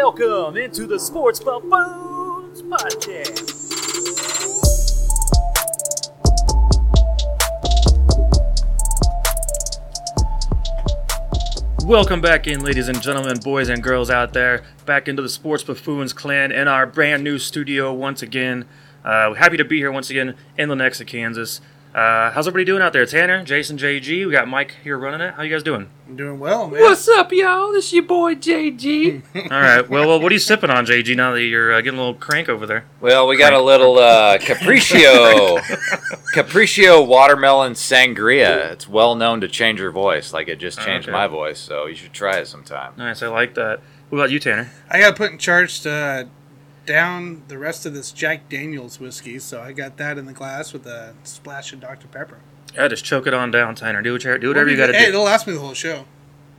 Welcome into the Sports Buffoons Podcast. Welcome back in, ladies and gentlemen, boys and girls out there, back into the Sports Buffoons clan in our brand new studio once again. Uh, happy to be here once again in Lenexa, Kansas. Uh, how's everybody doing out there? Tanner, Jason, JG, we got Mike here running it. How you guys doing? I'm doing well, man. What's up, y'all? This is your boy JG. All right. Well, well, what are you sipping on, JG? Now that you're uh, getting a little crank over there. Well, we got a little uh, Capriccio, Capriccio watermelon sangria. It's well known to change your voice. Like it just changed Okay. my voice, so you should try it sometime. Nice. I like that. What about you, Tanner? I got put in charge to uh, down the rest of this Jack Daniels whiskey, so I got that in the glass with a splash of Dr. Pepper. Yeah, just choke it on down, Tanner. Do what you, do whatever you got to Hey, do. it'll last me the whole show.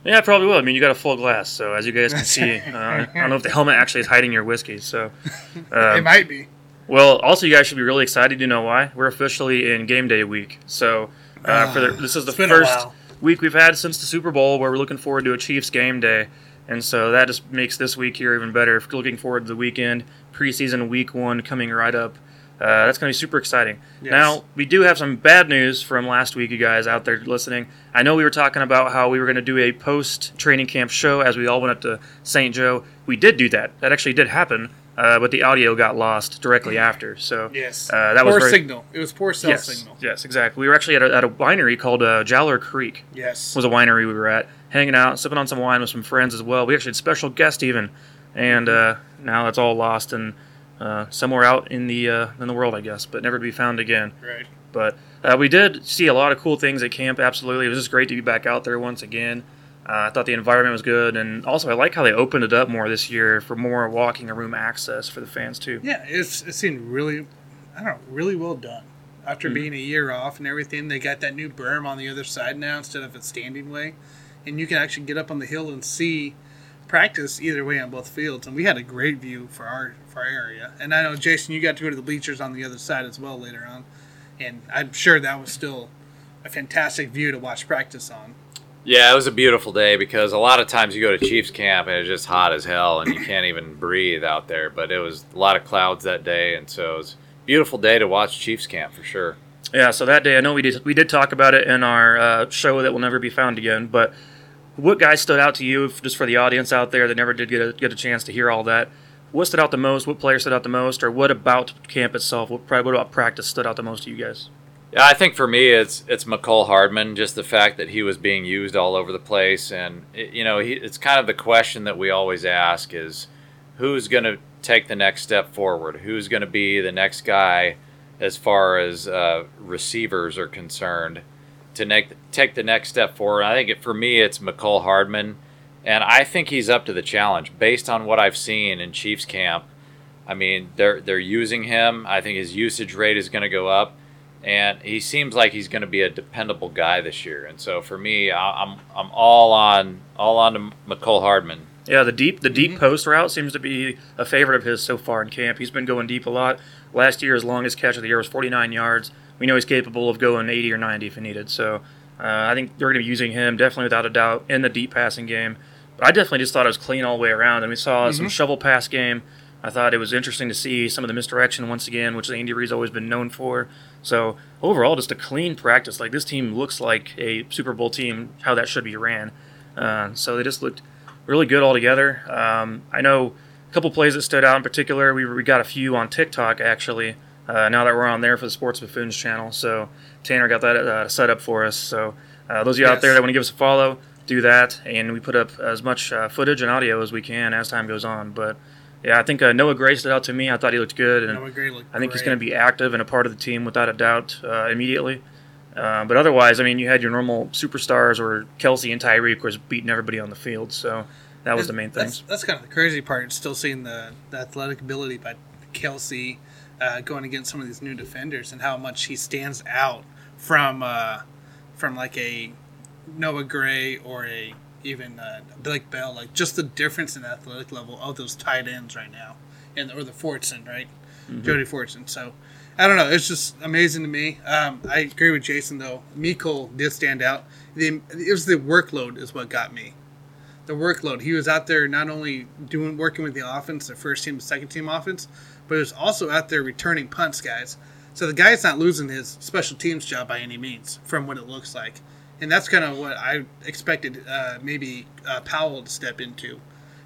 Yeah, it probably will. I mean, you got a full glass, so as you guys can see, uh, I don't know if the helmet actually is hiding your whiskey. So, it um, might be. well, also you guys should be really excited. You know why? We're officially in game day week. So, uh, for the, this is the It's been a first week we've had since the Super Bowl where we're looking forward to a Chiefs game day, and so that just makes this week here even better. Looking forward to the weekend, preseason week one coming right up. Uh, that's going to be super exciting. Yes. Now, we do have some bad news from last week, you guys out there listening. I know we were talking about how we were going to do a post training camp show as we all went up to St. Joe. We did do that. That actually did happen, uh, but the audio got lost directly after. So, Yes. uh, that poor was very, signal. It was poor cell yes, signal. yes, exactly. We were actually at a, at a winery called uh, Jowler Creek Yes. was a winery we were at, hanging out, sipping on some wine with some friends as well. We actually had special guest even, and uh, now it's all lost and uh, somewhere out in the uh, in the world, I guess, but never to be found again. Right. But uh, we did see a lot of cool things at camp. Absolutely, it was just great to be back out there once again. Uh, I thought the environment was good, and also I like how they opened it up more this year for more walking room access for the fans too. Yeah, it's, it seemed really, I don't know, really well done. After Mm-hmm. being a year off and everything, they got that new berm on the other side now instead of a standing way. And you can actually get up on the hill and see practice either way on both fields. And we had a great view for our for our area. And I know Jason, you got to go to the bleachers on the other side as well later on. And I'm sure that was still a fantastic view to watch practice on. Yeah, it was a beautiful day because a lot of times you go to Chiefs camp and it's just hot as hell and you can't even breathe out there. But it was a lot of clouds that day, and so it was a beautiful day to watch Chiefs camp for sure. Yeah, so that day, I know we did we did talk about it in our uh, show that will never be found again. But what guys stood out to you, just for the audience out there that never did get a, get a chance to hear all that? What stood out the most? What player stood out the most? Or what about camp itself? What, what about practice stood out the most to you guys? Yeah, I think for me it's it's Mecole Hardman. Just the fact that he was being used all over the place, and it, you know, he, it's kind of the question that we always ask: is who's going to take the next step forward? Who's going to be the next guy as far as uh, receivers are concerned to make, take the next step forward? I think it, for me it's Mecole Hardman, and I think he's up to the challenge based on what I've seen in Chiefs camp. I mean, they're they're using him. I think his usage rate is going to go up and he seems like he's going to be a dependable guy this year. And so for me, I'm I'm all on all on to Mecole Hardman. Yeah, the deep the deep mm-hmm. post route seems to be a favorite of his so far in camp. He's been going deep a lot. Last year, his longest catch of the year was 49 yards. We know he's capable of going 80 or 90 if he needed. So uh, I think they're going to be using him definitely without a doubt in the deep passing game. But I definitely just thought it was clean all the way around. And we saw some shovel pass game. I thought it was interesting to see some of the misdirection once again, which Andy Reid's always been known for. So overall, just a clean practice. Like this team looks like a Super Bowl team, how that should be ran. Uh, so they just looked really good altogether. Um, I know a couple plays that stood out in particular. We, we got a few on TikTok actually. Uh, now that we're on there for the Sports Buffoons channel, so Tanner got that uh, set up for us. So uh, those of you out there that want to give us a follow, do that, and we put up as much uh, footage and audio as we can as time goes on. But yeah, I think uh, Noah Gray stood out to me. I thought he looked good, and Noah Gray looked I think he's going to be active and a part of the team without a doubt uh, immediately. Uh, but otherwise, I mean, you had your normal superstars or Kelce and Tyreek was beating everybody on the field, so that was the main thing. That's, that's kind of the crazy part. Still seeing the, the athletic ability by Kelce uh, going against some of these new defenders and how much he stands out from uh, from like a Noah Gray or a even uh, Blake Bell. Like just the difference in athletic level of those tight ends right now, and or the Fortson, right? Jody Fortson. So I don't know. It's just amazing to me. Um, I agree with Jason though. Mikkel did stand out. The, it was the workload is what got me. the workload. He was out there not only doing working with the offense, the first team, the second team offense, but he was also out there returning punts, guys. So the guy's not losing his special teams job by any means, from what it looks like, and that's kind of what I expected. Uh, maybe uh, Powell to step into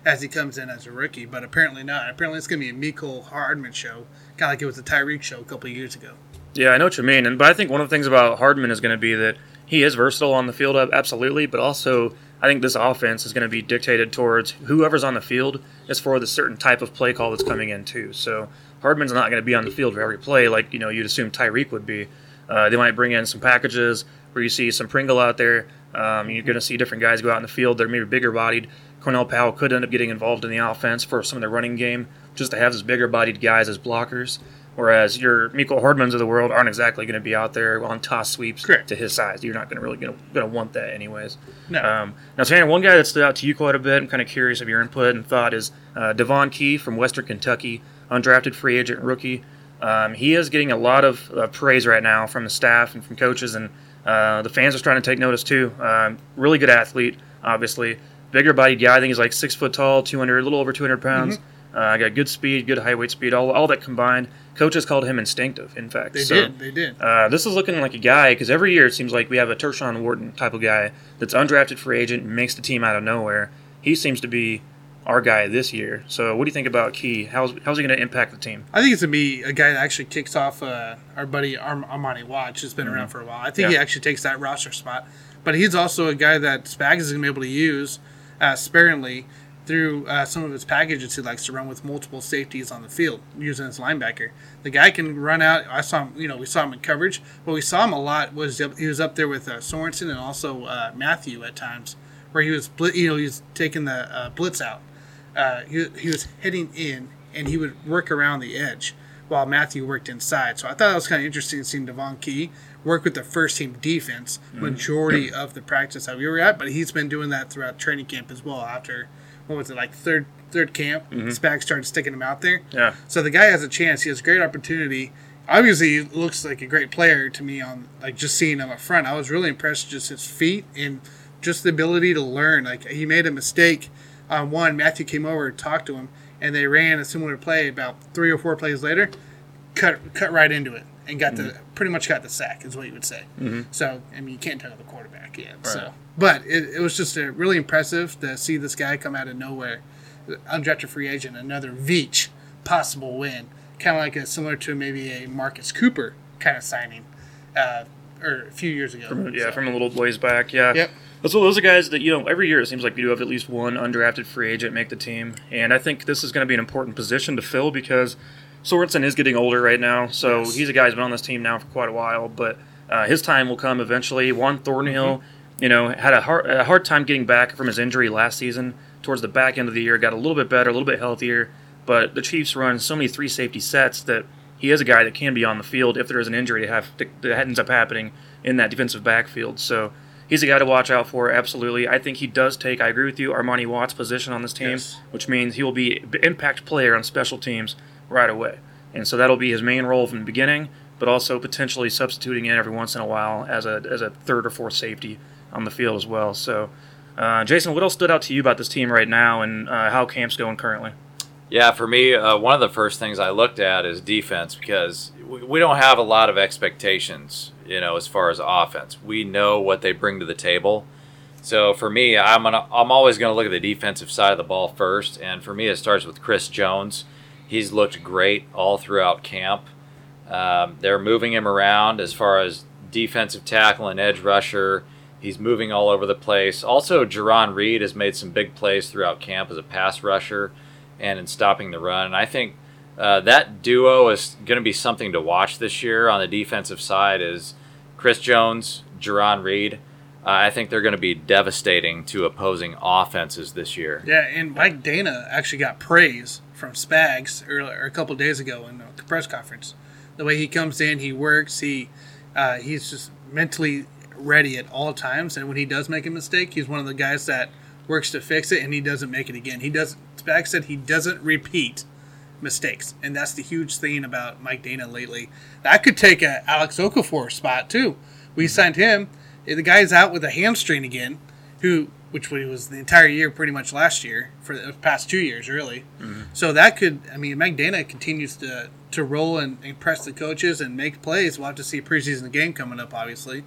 as he comes in as a rookie, but apparently not. Apparently it's going to be a Miko Hardman show, kind of like it was the Tyreek show a couple years ago. Yeah, I know what you mean, and but I think one of the things about Hardman is going to be that he is versatile on the field, absolutely, but also I think this offense is going to be dictated towards whoever's on the field is for the certain type of play call that's coming in too. So Hardman's not going to be on the field for every play like you know you'd assume Tyreek would be. Uh, they might bring in some packages where you see some Pringle out there. Um, you're going to see different guys go out in the field. They're maybe bigger bodied. Cornell Powell could end up getting involved in the offense for some of the running game, just to have those bigger bodied guys as blockers. Whereas your Miko Hardmans of the world aren't exactly going to be out there on toss sweeps Correct. to his size. You're not going to really going to want that anyways. No. Um, now, Tanner, one guy that stood out to you quite a bit. I'm kind of curious of your input and thought is uh, Devon Key from Western Kentucky, undrafted free agent rookie. Um, he is getting a lot of uh, praise right now from the staff and from coaches, and uh, the fans are starting to take notice too. Um, really good athlete, obviously. Bigger bodied guy. I think he's like six foot tall, 200, a little over 200 pounds. Uh, got good speed, good high weight speed, all, all that combined. Coaches called him instinctive, in fact. They So, did. They did. uh, this is looking like a guy because every year it seems like we have a Tershawn Wharton type of guy that's undrafted free agent and makes the team out of nowhere. He seems to be our guy this year. So, what do you think about Key? How's, how's he going to impact the team? I think it's gonna be a guy that actually kicks off uh, our buddy Arm- Armani Watts, who's been around for a while. I think he actually takes that roster spot, but he's also a guy that Spags is gonna be able to use uh, sparingly through uh, some of his packages. He likes to run with multiple safeties on the field, using his linebacker. The guy can run out. I saw him. You know, we saw him in coverage, but we saw him a lot. Was he was up there with uh, Sorensen and also uh, Mathieu at times, where he was you know he was taking the uh, blitz out uh, he, he was heading in and he would work around the edge while Mathieu worked inside. So I thought that was kind of interesting seeing Devon Key work with the first team defense majority of the practice that we were at, but he's been doing that throughout training camp as well. After what was it like third third camp, mm-hmm. Spags started sticking him out there. Yeah. So the guy has a chance. He has great opportunity. Obviously, he looks like a great player to me. On like just seeing him up front, I was really impressed just his feet and just the ability to learn. Like he made a mistake on one. Mathieu came over and talked to him, and they ran a similar play about three or four plays later. Cut cut right into it and got the mm-hmm. pretty much got the sack is what you would say. Mm-hmm. So I mean you can't tell the quarterback yet. So but it, it was just a really impressive to see this guy come out of nowhere, undrafted free agent, another Veach possible win, kind of like a similar to maybe a Marcus Cooper kind of signing, uh, or a few years ago. Yeah, So, from a little ways back. Yeah. Yep. So those are guys that, you know, every year it seems like we do have at least one undrafted free agent make the team. And I think this is going to be an important position to fill because Sorensen is getting older right now. So Yes. he's a guy who's been on this team now for quite a while. But uh, his time will come eventually. Juan Thornhill, you know, had a hard, a hard time getting back from his injury last season. Towards the back end of the year, got a little bit better, a little bit healthier. But the Chiefs run so many three safety sets that he is a guy that can be on the field if there is an injury to have that ends up happening in that defensive backfield. So he's a guy to watch out for. Absolutely, I think he does take. I agree with you, Armani Watts' position on this team, Yes. which means he will be an impact player on special teams right away, and so that'll be his main role from the beginning. But also potentially substituting in every once in a while as a as a third or fourth safety on the field as well. So. Uh, Jason, what else stood out to you about this team right now, and uh, how camp's going currently? Yeah, for me, uh, one of the first things I looked at is defense because we, don't have a lot of expectations, you know, as far as offense. We know what they bring to the table. So for me, I'm gonna, I'm always going to look at the defensive side of the ball first, and for me, it starts with Chris Jones. He's looked great all throughout camp. Um, they're moving him around as far as defensive tackle and edge rusher. He's moving all over the place. Also, Jarran Reed has made some big plays throughout camp as a pass rusher and in stopping the run. And I think uh, that duo is going to be something to watch this year on the defensive side. Is Chris Jones, Jarran Reed. Uh, I think they're going to be devastating to opposing offenses this year. Yeah, and Mike Danna actually got praise from Spags earlier, a couple days ago in the press conference. The way he comes in, he works, he uh, he's just mentally ready at all times, and when he does make a mistake, he's one of the guys that works to fix it, and he doesn't make it again. He doesn't. Spags said he doesn't repeat mistakes, and that's the huge thing about Mike Danna lately. That could take a Alex Okafor spot too. We signed him. The guy's out with a hamstring again. who which was the entire year pretty much last year for the past two years really. Mm-hmm. So that could I mean Mike Danna continues to to roll and impress the coaches and make plays. We'll have to see a preseason game coming up obviously,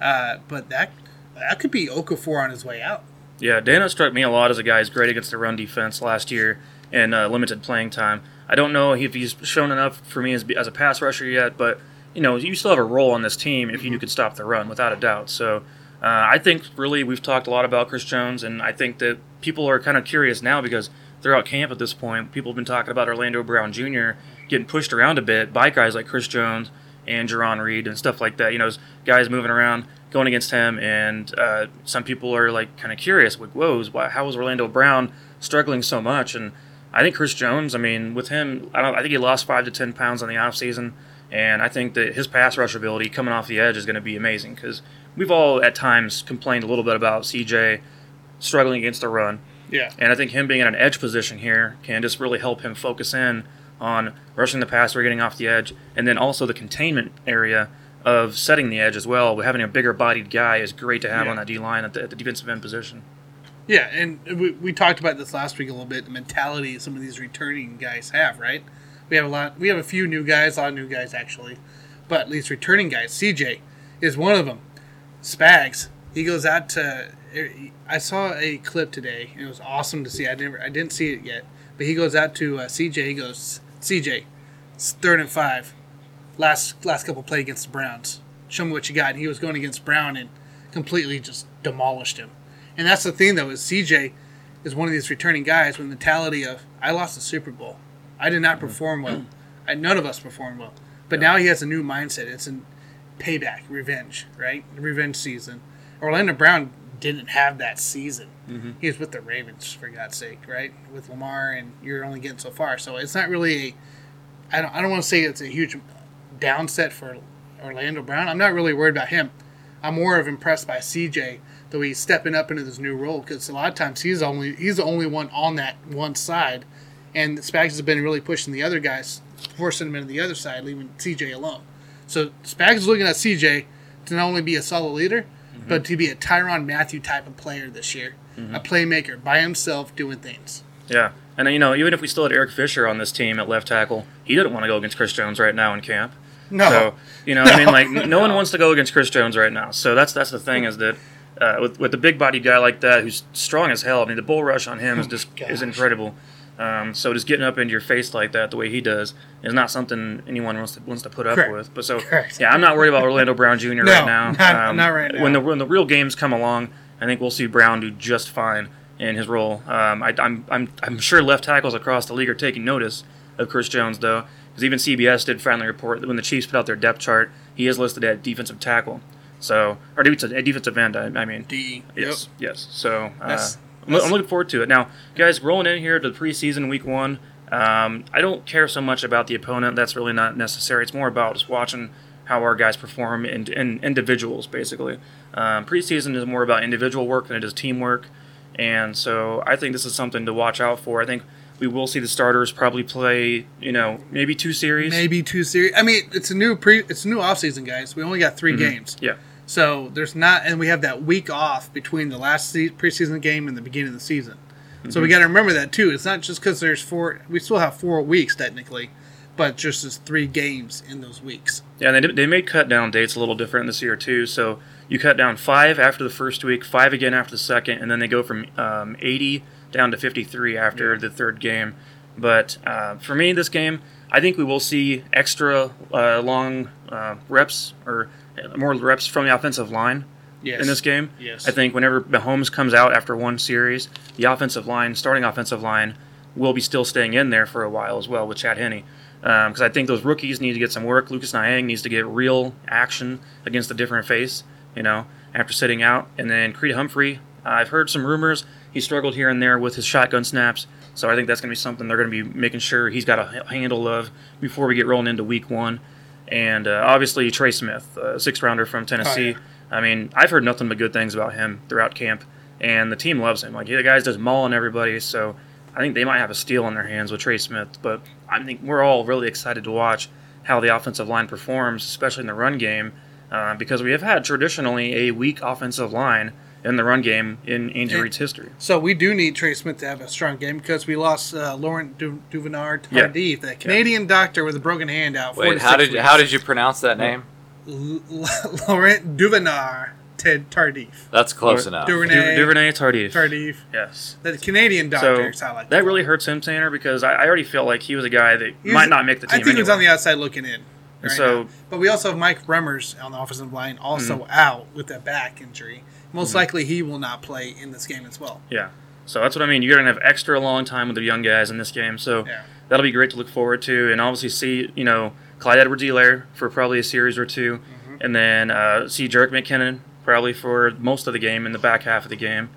uh, but that that could be Okafor on his way out. Yeah, Danna struck me a lot as a guy who's great against the run defense last year in uh, limited playing time. I don't know if he's shown enough for me as, as a pass rusher yet, but you know you still have a role on this team if you could stop the run without a doubt. So uh, I think really we've talked a lot about Chris Jones, and I think that people are kind of curious now because throughout camp at this point, people have been talking about Orlando Brown Jr. getting pushed around a bit by guys like Chris Jones and Jarran Reed and stuff like that. You know, guys moving around going against him, and uh, some people are like kind of curious, like, "Whoa, why, how is Orlando Brown struggling so much?" And I think Chris Jones, I mean, with him, I don't, I think he lost five to ten pounds on the offseason, and I think that his pass rush ability coming off the edge is going to be amazing because we've all at times complained a little bit about CJ struggling against the run. Yeah. And I think him being in an edge position here can just really help him focus in on rushing the passer, getting off the edge, and then also the containment area of setting the edge as well. Having a bigger bodied guy is great to have Yeah. on that D line at the, at the defensive end position. Yeah, and we, we talked about this last week a little bit. The mentality some of these returning guys have, right? We have a lot. We have a few new guys, a lot of new guys actually, but at least returning guys. CJ is one of them. Spags, he goes out to. I saw a clip today. and It was awesome to see. I never, I didn't see it yet, but he goes out to uh, CJ. He goes, CJ, it's third and five. Last last couple play against the Browns. Show me what you got. And he was going against Brown and completely just demolished him. And that's the thing, though, is CJ is one of these returning guys with the mentality of I lost the Super Bowl, I did not mm-hmm. perform well, I, none of us performed well. But now he has a new mindset. It's a payback, revenge, right? Revenge season. Orlando Brown didn't have that season. Mm-hmm. He was with the Ravens, for God's sake, right? With Lamar, and you're only getting so far. So it's not really a. I don't. I don't want to say it's a huge downset for Orlando Brown. I'm not really worried about him. I'm more of impressed by CJ though he's stepping up into this new role because a lot of times he's only he's the only one on that one side, and Spags has been really pushing the other guys, forcing them into the other side, leaving CJ alone. So Spags is looking at CJ to not only be a solid leader, but to be a Tyrann Mathieu type of player this year, a playmaker by himself doing things. Yeah. And, you know, even if we still had Eric Fisher on this team at left tackle, he didn't want to go against Chris Jones right now in camp. No, So you know, I mean, like no one wants to go against Chris Jones right now. So that's that's the thing is that uh, with with the big body guy like that who's strong as hell. I mean, the bull rush on him is just is incredible. Um, so just getting up into your face like that, the way he does, is not something anyone wants to wants to put up Correct. with. But so Correct. yeah, I'm not worried about Orlando Brown Jr. right now. Um, not- not right now. When the when the real games come along, I think we'll see Brown do just fine in his role. Um, I, I'm I'm I'm sure left tackles across the league are taking notice of Chris Jones though, because even CBS did finally report that when the Chiefs put out their depth chart, he is listed at defensive tackle. So or defensive defensive end. I, I mean. D. Yes, yes. So uh, I'm, I'm looking forward to it. Now, guys, rolling in here to the preseason week one. Um, I don't care so much about the opponent. That's really not necessary. It's more about just watching how our guys perform in, in individuals, basically. Um, preseason is more about individual work than it is teamwork, and so I think this is something to watch out for. I think we will see the starters probably play, you know, maybe two series. Maybe two series. I mean, it's a new pre. It's a new offseason, guys. We only got 3 games. Yeah. So there's not, and we have that week off between the last se- preseason game and the beginning of the season. So we got to remember that too. It's not just because there's four. We still have four weeks technically, but just as three games in those weeks. Yeah, and they, did- they made cut down dates a little different this year too. So you cut down five after the first week, five again after the second, and then they go from um, 80 down to 53 after the third game. But uh, for me, this game, I think we will see extra uh, long uh, reps or more reps from the offensive line Yes. in this game. Yes. I think whenever Mahomes comes out after one series, the offensive line, starting offensive line, will be still staying in there for a while as well with Chad Henne. Because um, I think those rookies need to get some work. Lucas Niang needs to get real action against a different face, you know, after sitting out. And then Creed Humphrey, I've heard some rumors he struggled here and there with his shotgun snaps. So I think that's going to be something they're going to be making sure he's got a handle of before we get rolling into week one. And uh, obviously Trey Smith, a sixth rounder from Tennessee. yeah. I mean, I've heard nothing but good things about him throughout camp, and the team loves him. Like the guy's just mauling everybody, so I think they might have a steal on their hands with Trey Smith. But I think we're all really excited to watch how the offensive line performs, especially in the run game, uh, because we have had traditionally a weak offensive line in the run game in Andy And- Reid's history. So we do need Trey Smith to have a strong game because we lost uh, Laurent du- Duvenard Yeah. Tardif, the Canadian doctor with a broken hand out. four Wait, to how did weeks. how did you pronounce that name? L- Laurent Duvenard Ted Tardif? That's close Or- enough. Duvernay. Du- Duvernay Tardif. Tardif. Yes. The Canadian doctor. So like that really hurts him, Tanner, because I, I already feel like he was a guy that He was- might not make the team. I think he was on the outside looking in. right So- now. but we also have Mike Remmers on the offensive line, also Mm-hmm. out with a back injury. Most likely, he will not play in this game as well. Yeah. So that's what I mean. You're gonna have extra long time with the young guys in this game. So Yeah. that'll be great to look forward to, and obviously see you know Clyde Edwards Helaire for probably a series or 2 Mm-hmm. and then uh, see Jerick McKinnon probably for most of the game in the back half of the game.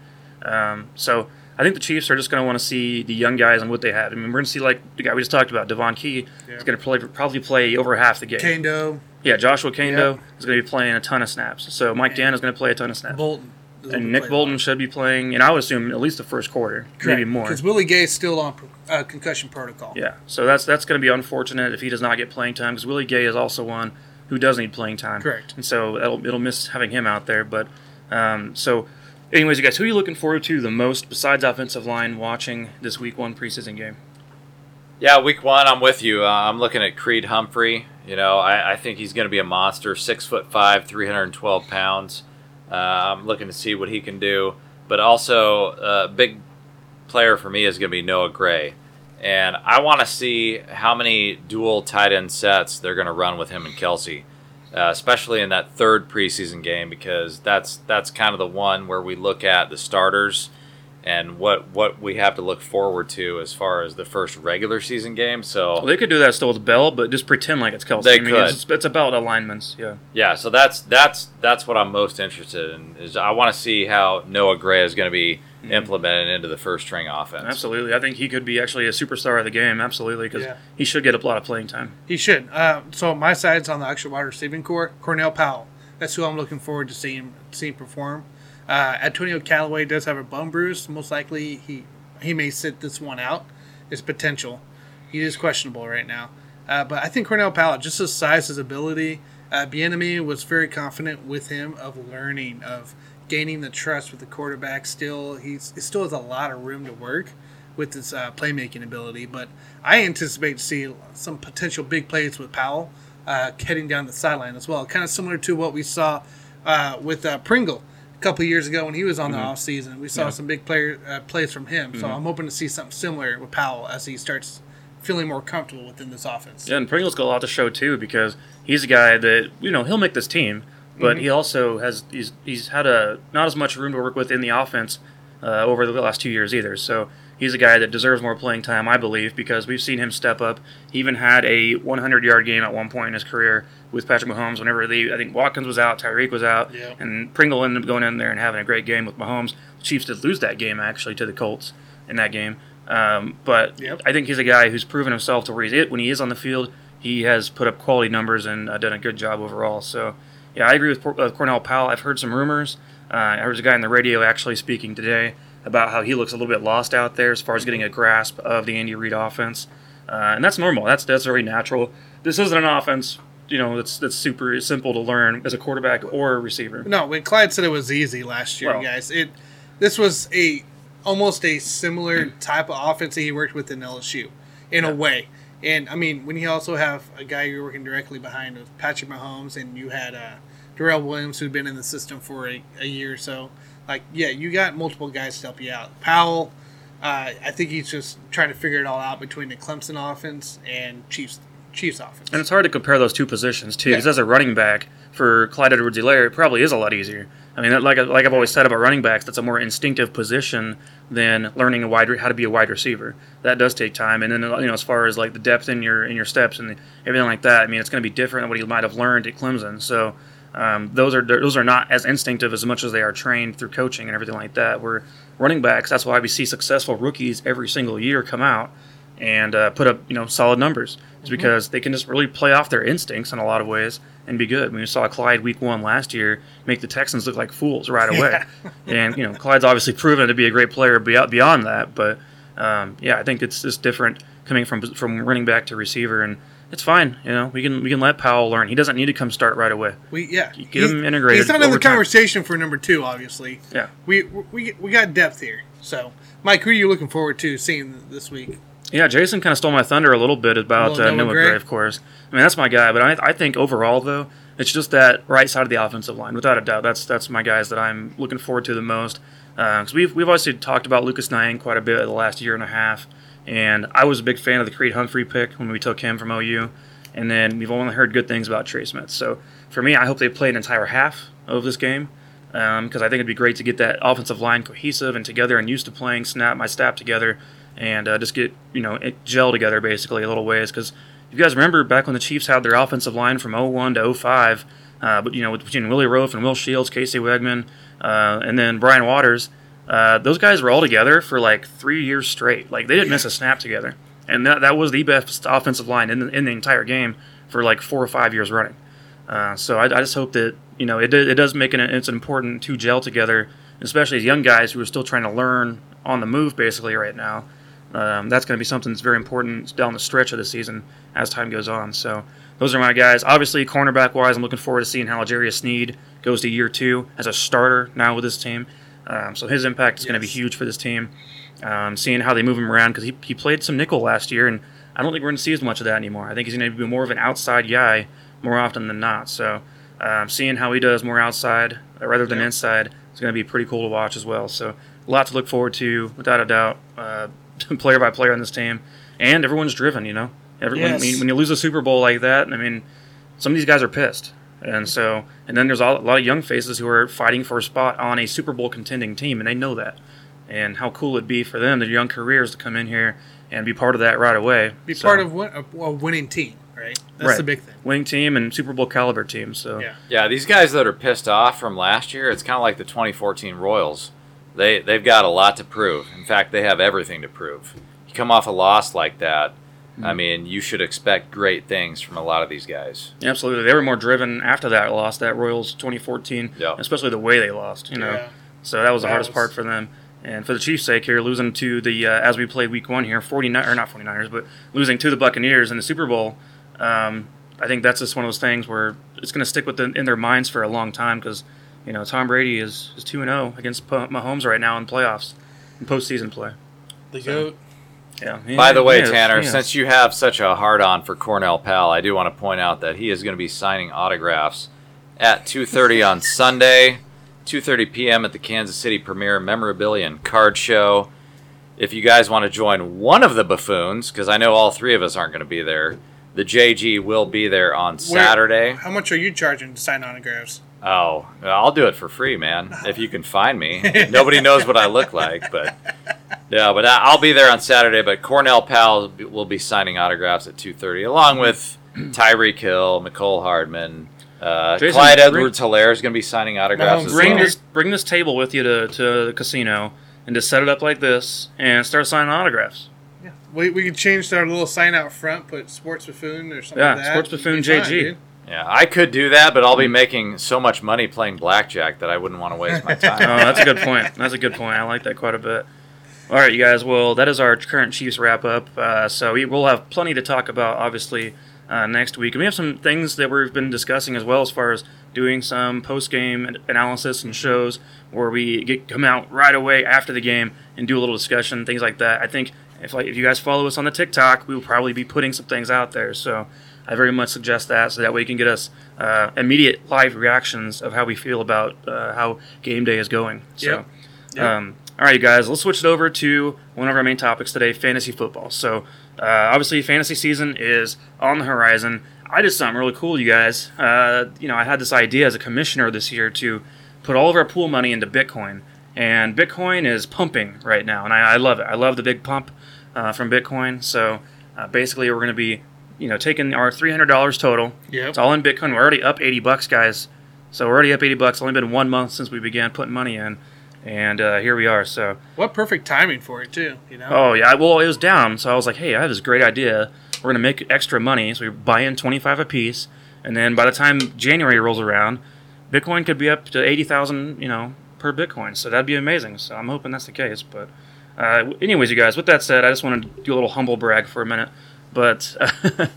Um, so I think the Chiefs are just going to want to see the young guys and what they have. I mean, we're going to see like the guy we just talked about, Devon Key, Yeah. is going to play, probably play over half the game. Kando, Yeah, Joshua Kaindoh Yep. is going to be playing a ton of snaps. So Mike Dan is going to play a ton of snaps. Bolton. and Nick Bolton should be playing, and I would assume at least the first quarter, maybe more. Because Willie Gay is still on uh, concussion protocol. Yeah, so that's that's going to be unfortunate if he does not get playing time because Willie Gay is also one who does need playing time. Correct. And so it'll, it'll miss having him out there. But um, so, anyways, you guys, who are you looking forward to the most besides offensive line watching this Week One preseason game? Yeah, week one, I'm with you. Uh, I'm looking at Creed Humphrey. You know, I, I think he's going to be a monster. Six foot five, 312 pounds. Uh, I'm looking to see what he can do. But also, a big player for me is going to be Noah Gray. And I want to see how many dual tight end sets they're going to run with him and Kelce, uh, especially in that third preseason game, because that's that's kind of the one where we look at the starters and what what we have to look forward to as far as the first regular season game. So Well, they could do that still with Bell, but just pretend like it's Kelce. They I mean, could. It's, it's about alignments. Yeah. yeah, so that's that's that's what I'm most interested in. Is I want to see how Noah Gray is going to be implemented into the first string offense. Absolutely. I think he could be actually a superstar of the game. Absolutely, because Yeah. he should get a lot of playing time. He should. Uh, so my side's on the actual wide receiving core. Cornell Powell. That's who I'm looking forward to seeing seeing perform. Uh, Antonio Callaway does have a bum bruise. Most likely he he may sit this one out. His potential. He is questionable right now. Uh, but I think Cornell Powell, just his size, his ability. Uh, Bieniemy was very confident with him of learning, of gaining the trust with the quarterback. Still, he's he still has a lot of room to work with his uh, playmaking ability. But I anticipate to see some potential big plays with Powell uh, heading down the sideline as well. Kind of similar to what we saw uh, with uh, Pringle couple of years ago when he was on the off season. We saw some big player uh, plays from him. So I'm hoping to see something similar with Powell as he starts feeling more comfortable within this offense. Yeah, and Pringle's got a lot to show too because he's a guy that you know he'll make this team, but he also has he's he's had a not as much room to work with in the offense uh, over the last two years either. So he's a guy that deserves more playing time, I believe, because we've seen him step up. He even had a 100 yard game at one point in his career with Patrick Mahomes. Whenever the I think Watkins was out, Tyreek was out, Yeah. and Pringle ended up going in there and having a great game with Mahomes. The Chiefs did lose that game actually to the Colts in that game. Um, but Yep. I think he's a guy who's proven himself to where he's it when he is on the field. He has put up quality numbers and uh, done a good job overall. So, yeah, I agree with Por- uh, Cornell Powell. I've heard some rumors. Uh, I heard a guy on the radio actually speaking today about how he looks a little bit lost out there as far as getting a grasp of the Andy Reid offense, uh, and that's normal. That's that's very natural. This isn't an offense, you know, that's that's super simple to learn as a quarterback or a receiver. No, when Clyde said it was easy last year, Well- guys, it this was a almost a similar type of offense that he worked with in LSU, in a way. And I mean, when you also have a guy you're working directly behind with Patrick Mahomes, and you had uh, Darrel Williams who'd been in the system for a, a year or so, like yeah, you got multiple guys to help you out. Powell, uh, I think he's just trying to figure it all out between the Clemson offense and Chiefs Chiefs offense. And it's hard to compare those two positions too, because Yeah. as a running back for Clyde Edwards-Helaire, it probably is a lot easier. I mean, like like I've always said about running backs, that's a more instinctive position than learning a wide re- how to be a wide receiver. That does take time, and then you know as far as like the depth in your in your steps and everything like that. I mean, it's going to be different than what he might have learned at Clemson. So. Um, those are those are not as instinctive as much as they are trained through coaching and everything like that. Where running backs, that's why we see successful rookies every single year come out and uh, put up you know solid numbers. It's Mm-hmm. because they can just really play off their instincts in a lot of ways and be good. I mean, we saw Clyde week one last year make the Texans look like fools right away, and you know Clyde's obviously proven to be a great player beyond that. But um, yeah, I think it's just different coming from from running back to receiver, and it's fine. You know, we can we can let Powell learn. He doesn't need to come start right away. We yeah, Get He's- him integrated He's not in the time. conversation for number two, obviously. Yeah. We we we got depth here. So, Mike, who are you looking forward to seeing this week? Yeah, Jason kind of stole my thunder a little bit about Well, uh, Noah Noah Gray? Gray, of course. I mean, that's my guy, but I, I think overall though, it's just that right side of the offensive line, without a doubt. That's that's my guys that I'm looking forward to the most. Because we've we've obviously talked about Lucas Niang quite a bit the last year and a half, and I was a big fan of the Creed Humphrey pick when we took him from OU, and then we've only heard good things about Trey Smith. So for me, I hope they play an entire half of this game because I think it'd be great to get that offensive line cohesive and together and used to playing snap my staff together and uh, just get you know it gel together basically a little ways because you guys remember back when the Chiefs had their offensive line from 01 to 05 uh, but you know between Willie Roaf and Will Shields Casey Wiegmann uh, and then Brian Waters uh, those guys were all together for like three years straight. Like they didn't miss a snap together. And that, that was the best offensive line in the, in the entire game for like four or five years running. Uh, so I, I just hope that you know it, it does make it it's important to gel together, especially as young guys who are still trying to learn on the move basically right now. Um, that's going to be something that's very important down the stretch of the season as time goes on. So those are my guys. Obviously, cornerback wise, I'm looking forward to seeing how L'Jarius Sneed goes to year two as a starter now with this team. Um, so his impact is going to be huge for this team. Um, seeing how they move him around because he, he played some nickel last year, and I don't think we're going to see as much of that anymore. I think he's going to be more of an outside guy more often than not. So um, seeing how he does more outside rather than Yep. inside is going to be pretty cool to watch as well. So a lot to look forward to, without a doubt, uh, player by player on this team, and everyone's driven. You know, everyone. I Yes. mean, when you lose a Super Bowl like that, I mean, some of these guys are pissed. And so, and then there's a lot of young faces who are fighting for a spot on a Super Bowl contending team, and they know that. And how cool it'd be for them, their young careers, to come in here and be part of that right away. Be So, part of win, a, a winning team, right? That's Right. the big thing. winning team and Super Bowl caliber team. So Yeah. Yeah, these guys that are pissed off from last year, it's kind of like the 2014 Royals. They they've got a lot to prove. In fact, they have everything to prove. You come off a loss like that, I mean, you should expect great things from a lot of these guys. Absolutely, they were more driven after that loss, that Royals 2014, Yeah. especially the way they lost. You know, Yeah. so that was the That hardest was- part for them. And for the Chiefs' sake, here losing to the uh, as we played Week One here, 49 or not 49ers, but losing to the Buccaneers in the Super Bowl. Um, I think that's just one of those things where it's going to stick with them in their minds for a long time because you know Tom Brady is is two and zero against P- Mahomes right now in playoffs, in postseason play. The So- goat. Yeah. By the way, he is, Tanner, is. since you have such a hard on for Cornell Powell, I do want to point out that he is going to be signing autographs at 2:30 on Sunday, 2:30 p.m. at the Kansas City Premier Memorabilia and Card Show. If you guys want to join one of the buffoons, because I know all three of us aren't going to be there, the JG will be there on Where- Saturday. How much are you charging to sign autographs? Oh, I'll do it for free, man. If you can find me. Nobody knows what I look like, but yeah, but I- I'll be there on Saturday. But Cornell Powell will be signing autographs at two thirty, along with Tyreek Hill, Mecole Hardman, uh, Jason, Clyde Edwards Helaire is going to be signing autographs Mahomes as bring well. this bring this table with you to, to the casino and just set it up like this and start signing autographs. Yeah. We, we could change our little sign out front, put Sports Buffoon or something Yeah, like that. Sports Buffoon It'd fine, JG. dude. Yeah, I could do that, but I'll be making so much money playing blackjack that I wouldn't want to waste my time. Oh, that's a good point. That's a good point. I like that quite a bit. All right, you guys. Well, that is our current Chiefs wrap up. Uh, so we will have plenty to talk about, obviously, uh, next week. And we have some things that we've been discussing as well, as far as doing some post-game analysis and shows where we get come out right away after the game and do a little discussion, things like that. I think if like if you guys follow us on the TikTok, we will probably be putting some things out there. So I very much suggest that, so that way you can get us uh, immediate live reactions of how we feel about uh, how game day is going. So. Yep. Yep. Um, all right, you guys, let's switch it over to one of our main topics today fantasy football. So, uh, obviously, fantasy season is on the horizon. I did something really cool, you guys. Uh, you know, I had this idea as a commissioner this year to put all of our pool money into Bitcoin. And Bitcoin is pumping right now, and I, I love it. I love the big pump uh, from Bitcoin. So, uh, basically, we're going to be, you know, taking our $300 total. Yeah. It's all in Bitcoin. We're already up 80 bucks, guys. So, we're already up 80 bucks. Only been one month since we began putting money in. And uh, here we are. So, What perfect timing for it, too, you know? Oh yeah, well it was down, so I was like, hey, I have this great idea. We're gonna make extra money, so we buy in twenty five a piece, and then by the time January rolls around, Bitcoin could be up to eighty thousand, you know, per Bitcoin. So that'd be amazing. So I'm hoping that's the case. But uh, anyways, you guys, with that said, I just want to do a little humble brag for a minute. But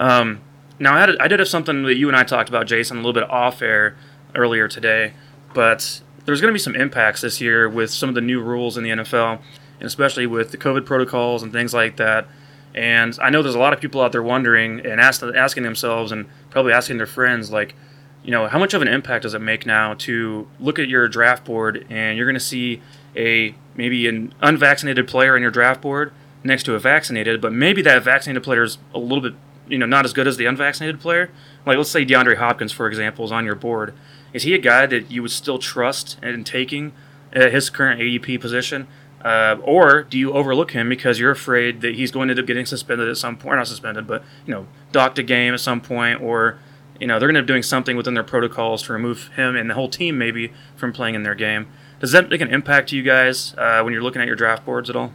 Um, now, I, had, I did have something that you and I talked about, Jason, a little bit off air earlier today, but there's going to be some impacts this year with some of the new rules in the NFL, and especially with the COVID protocols and things like that. And I know there's a lot of people out there wondering and ask, asking themselves and probably asking their friends, like, you know, how much of an impact does it make now to look at your draft board and you're going to see a maybe an unvaccinated player in your draft board next to a vaccinated, but maybe that vaccinated player is a little bit, you know, not as good as the unvaccinated player. Like let's say DeAndre Hopkins, for example, is on your board. Is he a guy that you would still trust in taking at his current ADP position? Uh, or do you overlook him because you're afraid that he's going to end up getting suspended at some point? Not suspended, but you know, docked a game at some point, or you know, they're going to be doing something within their protocols to remove him and the whole team maybe from playing in their game. Does that make an impact to you guys uh, when you're looking at your draft boards at all?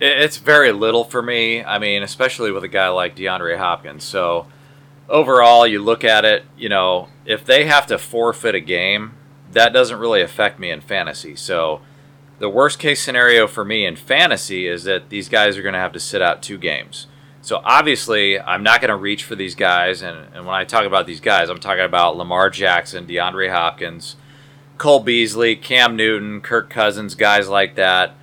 It's very little for me. I mean, especially with a guy like DeAndre Hopkins. So overall, you look at it, you know, if they have to forfeit a game, that doesn't really affect me in fantasy. So the worst case scenario for me in fantasy is that these guys are going to have to sit out two games. So obviously, I'm not going to reach for these guys. And, and when I talk about these guys, I'm talking about Lamar Jackson, DeAndre Hopkins, Cole Beasley, Cam Newton, Kirk Cousins, guys like that.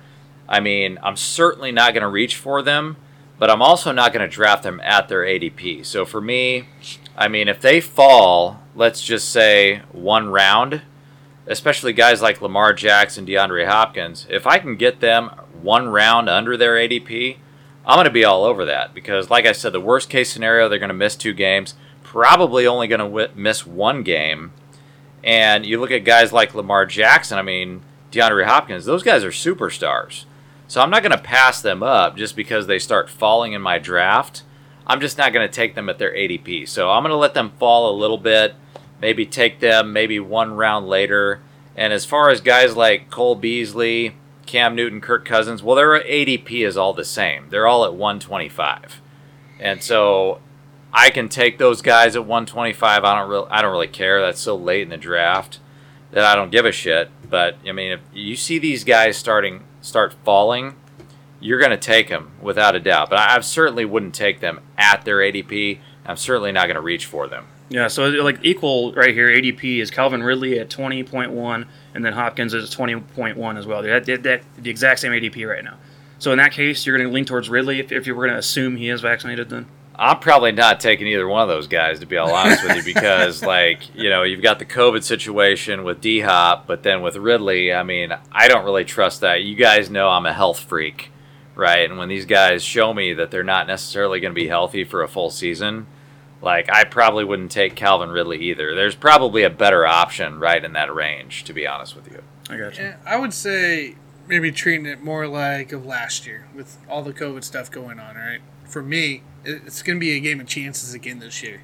I mean, I'm certainly not going to reach for them, but I'm also not going to draft them at their ADP. So for me, I mean, if they fall, let's just say one round, especially guys like Lamar Jackson, DeAndre Hopkins, if I can get them one round under their ADP, I'm going to be all over that because, like I said, the worst case scenario, they're going to miss two games, probably only going to w- miss one game and you look at guys like Lamar Jackson, I mean, DeAndre Hopkins, those guys are superstars. So I'm not going to pass them up just because they start falling in my draft. I'm just not going to take them at their ADP. So I'm going to let them fall a little bit, maybe take them maybe one round later. And as far as guys like Cole Beasley, Cam Newton, Kirk Cousins, well, their ADP is all the same. They're all at 125. And so I can take those guys at 125. I don't really, I don't really care. That's so late in the draft that I don't give a shit. But I mean, if you see these guys starting start falling, you're going to take them without a doubt. But I, I certainly wouldn't take them at their ADP. I'm certainly not going to reach for them. Yeah, so like equal right here, ADP is Calvin Ridley at 20.1, and then Hopkins is 20.1 as well. That, that, that the exact same ADP right now. So in that case, you're going to lean towards Ridley if, if you were going to assume he is vaccinated then. I'm probably not taking either one of those guys to be all honest with you because like you know you've got the COVID situation with D Hop, but then with Ridley, I mean I don't really trust that. You guys know I'm a health freak, right? And when these guys show me that they're not necessarily going to be healthy for a full season, like I probably wouldn't take Calvin Ridley either. There's probably a better option right in that range, to be honest with you. I got you. Yeah, I would say maybe treating it more like of last year with all the COVID stuff going on. Right, for me, it's going to be a game of chances again this year.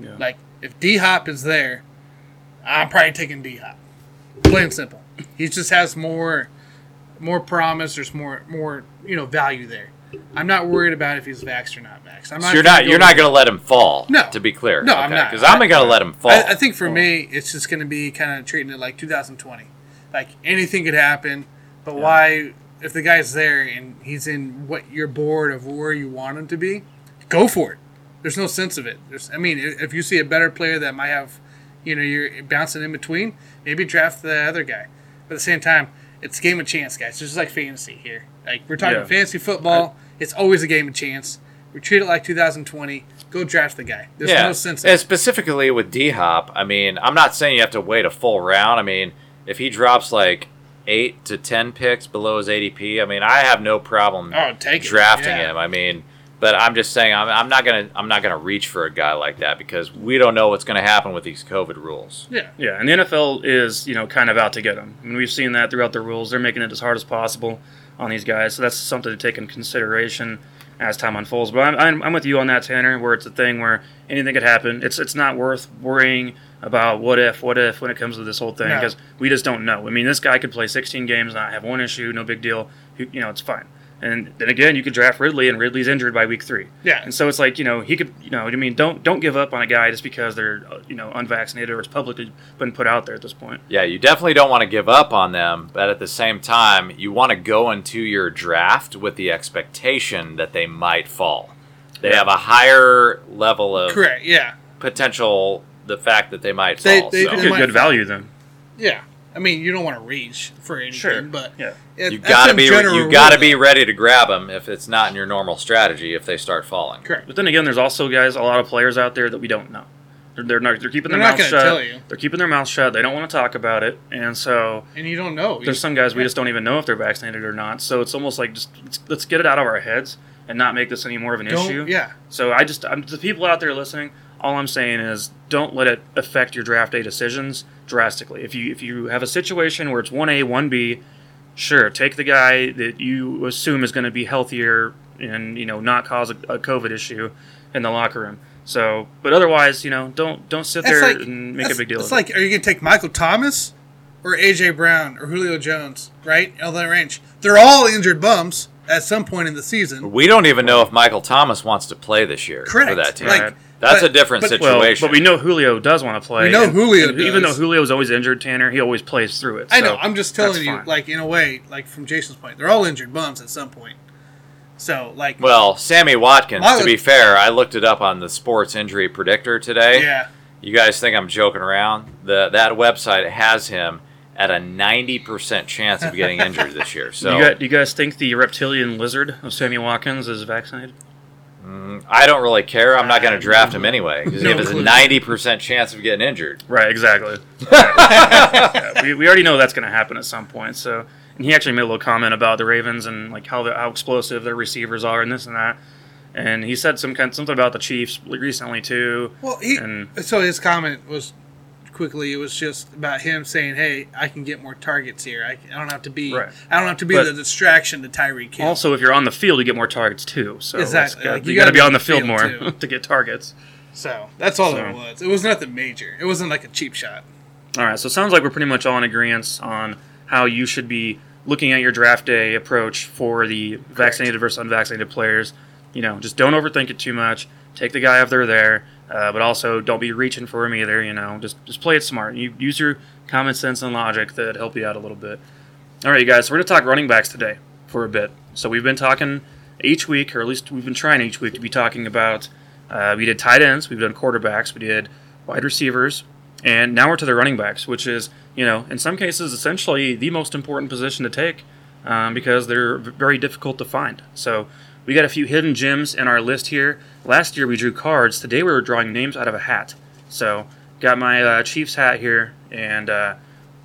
Yeah. Like if D Hop is there, I'm probably taking D Hop. Plain and simple. He just has more, more promise. There's more, more you know value there. I'm not worried about if he's vaxxed or not vaxxed. I'm So you're not you're not going to let him fall. No. to be clear. No, I'm not. because I'm going to let him fall. I, I think for me, it's just going to be kind of treating it like 2020. Like anything could happen, but why? If the guy's there and he's in what you're bored of where you want him to be, go for it. There's no sense of it. There's, I mean, if you see a better player that might have, you know, you're bouncing in between, maybe draft the other guy. But at the same time, it's a game of chance, guys. It's just like fantasy here. Like we're talking Yeah. fantasy football, it's always a game of chance. We treat it like 2020. Go draft the guy. There's yeah, no sense. And specifically with D Hop, I mean, I'm not saying you have to wait a full round. I mean, if he drops like eight to ten picks below his ADP, I mean, I have no problem Oh, drafting Yeah. him. I mean, but I'm just saying, I'm, I'm not gonna I'm not gonna reach for a guy like that because we don't know what's gonna happen with these COVID rules. Yeah. Yeah, and the NFL is, you know, kind of out to get them. I mean, we've seen that throughout the rules. They're making it as hard as possible on these guys. So that's something to take in consideration as time unfolds. But I'm, I'm, I'm with you on that, Tanner, where it's a thing where anything could happen. It's it's not worth worrying about what if, what if when it comes to this whole thing No. because we just don't know. I mean, this guy could play 16 games, not have one issue, no big deal. You, you know, it's fine. And then again, you could draft Ridley, and Ridley's injured by week three. Yeah. And so it's like you know he could you know I mean don't don't give up on a guy just because they're uh, you know unvaccinated or it's publicly been put out there at this point. Yeah, you definitely don't want to give up on them, but at the same time, you want to go into your draft with the expectation that they might fall. They have a higher level of Correct. Yeah. potential. The fact that they might They- fall. they- so. they Good, might good fall. value then. Yeah. I mean, you don't want to reach for anything, Sure. but Yeah. it- you that's gotta be general you gotta be ready to grab them if it's not in your normal strategy if they start falling. Correct. But then again, there's also guys, a lot of players out there that we don't know. They're, they're not. They're keeping They're their not mouths gonna shut. tell you. They're keeping their mouths shut. They don't want to talk about it, and so And you don't know. there's some guys we just don't even know if they're vaccinated or not. So it's almost like just let's, let's get it out of our heads and not make this any more of an don't, issue. Yeah. So I just, I'm, the people out there listening, all I'm saying is don't let it affect your draft day decisions drastically. If you if you have a situation where it's one A, one B, sure, take the guy that you assume is going to be healthier and you know not cause a, a COVID issue in the locker room. So, but otherwise, you know, don't don't sit That's there like- and make a big deal. It's of it. like, are you going to take Michael Thomas or AJ Brown or Julio Jones, right? On that range. They're all injured bums at some point in the season. We don't even know if Michael Thomas wants to play this year Correct. for that team. Like, Right. That's but- a different but- Well, situation. but we know Julio does want to play. We know and- Julio and even though does. Julio's always injured, Tanner, he always plays through it. I know. I'm just telling you, fine. like in a way, like from Jason's point, they're all injured bums at some point. So, like, well, Sammy Watkins, Well, to be fair, I looked it up on the Sports Injury Predictor today. yeah, You guys think I'm joking around? The that website has him at a 90% chance of getting injured this year. So you, got, do you guys think the reptilian lizard of Sammy Watkins is vaccinated? Mm, I don't really care. I'm not going to draft him anyway because No he has a 90% chance of getting injured. Right, exactly. Yeah, we, we already know that's going to happen at some point. So, and he actually made a little comment about the Ravens and like how the, how explosive their receivers are and this and that. And he said some kind something about the Chiefs recently too. Well, he, And- so his comment was quickly. It was just about him saying, "Hey, I can get more targets here. I, I don't have to be. Right. I don't have to be But- the distraction to Tyreek Hill." Also, if you're on the field, you get more targets too. So Exactly. Like, you, you got to be on the field, field, more to get targets. so that's all So- it was. It was nothing major. It wasn't like a cheap shot. All right, so it sounds like we're pretty much all in agreement on how you should be looking at your draft day approach for the vaccinated versus unvaccinated players. You know, just don't overthink it too much. Take the guy if they're there, uh, but also don't be reaching for him either. You know, just just play it smart. You use your common sense and logic that help you out a little bit. All right, you guys, so we're gonna talk running backs today for a bit. So we've been talking each week, or at least we've been trying each week to be talking about. Uh, we did tight ends, we've done quarterbacks, we did wide receivers, and now we're to the running backs, which is, you know, in some cases, essentially the most important position to take um, because they're very difficult to find. So we got a few hidden gems in our list here. Last year we drew cards. Today we were drawing names out of a hat. So got my uh, Chiefs hat here, and uh,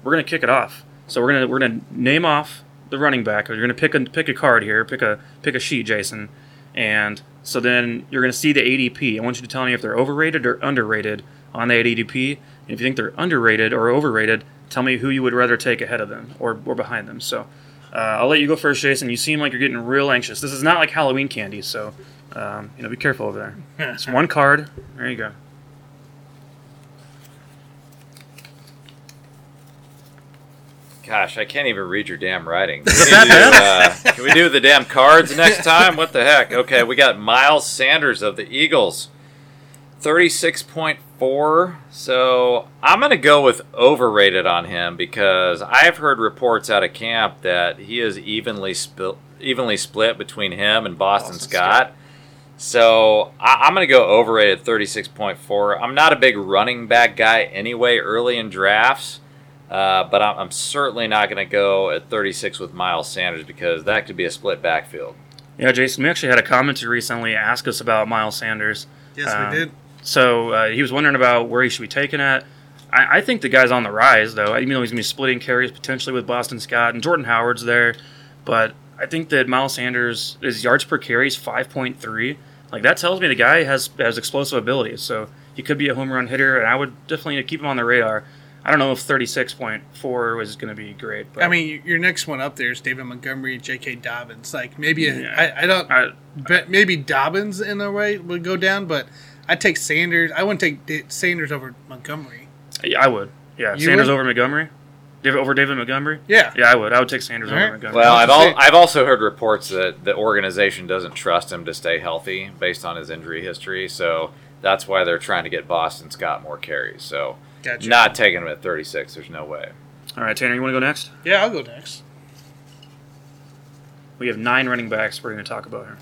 we're gonna kick it off. So we're gonna we're gonna name off the running back. You're gonna pick a pick a card here. Pick a pick a sheet, Jason, and so then you're gonna see the ADP. I want you to tell me if they're overrated or underrated on the ADP. And if you think they're underrated or overrated, tell me who you would rather take ahead of them or, or behind them. So uh, I'll let you go first, Jason. You seem like you're getting real anxious. This is not like Halloween candy, so um, you know be careful over there. It's one card. There you go. Gosh, I can't even read your damn writing. We, do, uh, can we do the damn cards next time? What the heck? Okay, we got Miles Sanders of the Eagles, thirty-six point four. So I'm gonna go with overrated on him because I've heard reports out of camp that he is evenly split, evenly split between him and Boston, Boston Scott. So I, I'm going to go overrated 36.4. I'm not a big running back guy anyway, early in drafts, uh, but I'm, I'm certainly not going to go at 36 with Miles Sanders because that could be a split backfield. Yeah, Jason. We actually had a commenter recently ask us about Miles Sanders. Yes, Um, we did. So uh, he was wondering about where he should be taken at. I, I think the guy's on the rise, though. Even though he's going to be splitting carries potentially with Boston Scott and Jordan Howard's there, but I think that Miles Sanders his yards per carry is five point three. Like that tells me the guy has has explosive ability. So he could be a home run hitter, and I would definitely keep him on the radar. I don't know if thirty six point four was going to be great. But I mean, your next one up there is David Montgomery, J.K. Dobbins. Like maybe a, Yeah. I, I don't I, bet maybe Dobbins in a way would go down, but I'd take Sanders. I wouldn't take Sanders over Montgomery. yeah, I would. Yeah, You Sanders would? over Montgomery. David over David Montgomery. Yeah, Yeah, I would. I would take Sanders All over. Montgomery. Well, I've, I'll al- I've also heard reports that the organization doesn't trust him to stay healthy based on his injury history. So that's why they're trying to get Boston Scott more carries. So gotcha. not taking him at 36. There's no way. All right, Tanner, you want to go next? Yeah, I'll go next. We have nine running backs we're going to talk about here.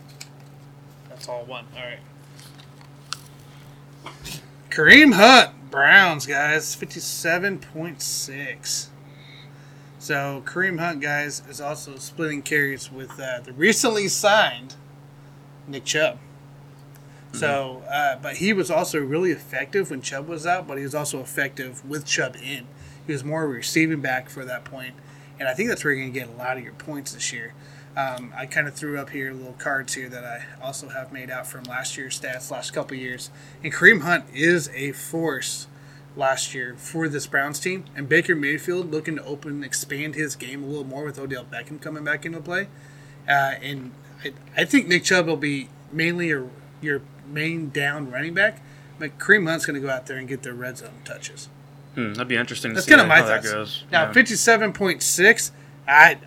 That's all one. All right. Kareem Hunt, Browns, guys, 57.6. So Kareem Hunt, guys, is also splitting carries with uh, the recently signed Nick Chubb. So, uh, but he was also really effective when Chubb was out, but he was also effective with Chubb in. He was more of a receiving back for that point, and I think that's where you're going to get a lot of your points this year. Um, I kind of threw up here little cards here that I also have made out from last year's stats, last couple years. And Kareem Hunt is a force last year for this Browns team, and Baker Mayfield looking to open, and expand his game a little more with Odell Beckham coming back into play. Uh, and I, I think Nick Chubb will be mainly your, your main down running back, but Kareem Hunt's going to go out there and get their red zone touches. Hmm, that'd be interesting to That's see kind of my how that thoughts. goes. Now, Yeah. fifty-seven point six, I,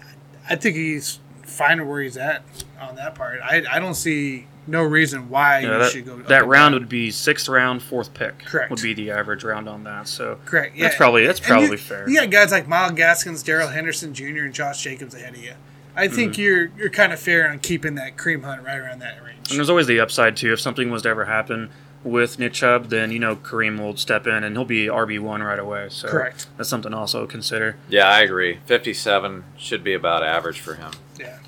I think he's fine where he's at on that part. I, I don't see no reason why Yeah, you that, should go. that round down. would be sixth round, fourth pick. Correct. Would be the average round on that. So correct. Yeah, that's probably that's probably you, fair. You got guys like Myles Gaskins, Darrell Henderson Jr., and Josh Jacobs ahead of you. I think Mm-hmm. you're you're kind of fair on keeping that Kareem Hunt right around that range. And there's always the upside too. If something was to ever happen with Nick Chubb, then you know Kareem will step in and he'll be RB one right away. So Correct. That's something also to consider. Yeah, I agree. 57 should be about average for him. Yeah.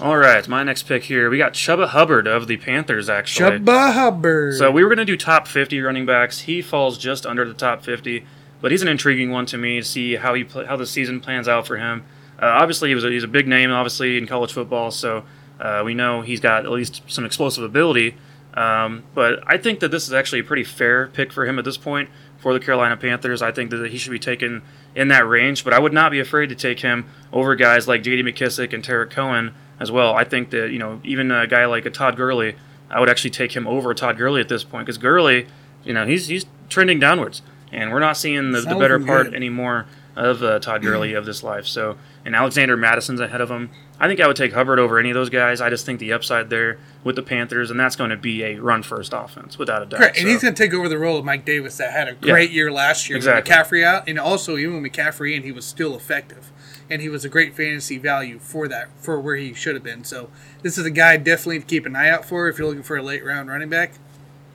All right, my next pick here. We got Chuba Hubbard of the Panthers. Actually, Chuba Hubbard. So we were going to do top 50 running backs. He falls just under the top 50, but he's an intriguing one to me to see how he pl- how the season plans out for him. Uh, obviously, he was a, he's a big name, obviously in college football, so uh, we know he's got at least some explosive ability. Um, but I think that this is actually a pretty fair pick for him at this point for the Carolina Panthers. I think that he should be taken in that range, but I would not be afraid to take him over guys like J.D. McKissic and Tarik Cohen as well. I think that you know even a guy like a Todd Gurley, I would actually take him over Todd Gurley at this point because Gurley, you know, he's he's trending downwards, and we're not seeing the, the better part good. anymore of uh, Todd Gurley of this life. So, and Alexander Mattison's ahead of him. I think I would take Hubbard over any of those guys. I just think the upside there with the Panthers, and that's going to be a run first offense without a doubt. Correct, and So- he's going to take over the role of Mike Davis that had a Yeah. great year last year Exactly. McCaffrey out, and also even with McCaffrey in, he was still effective, and he was a great fantasy value for that for where he should have been. So this is a guy definitely to keep an eye out for if you're looking for a late round running back.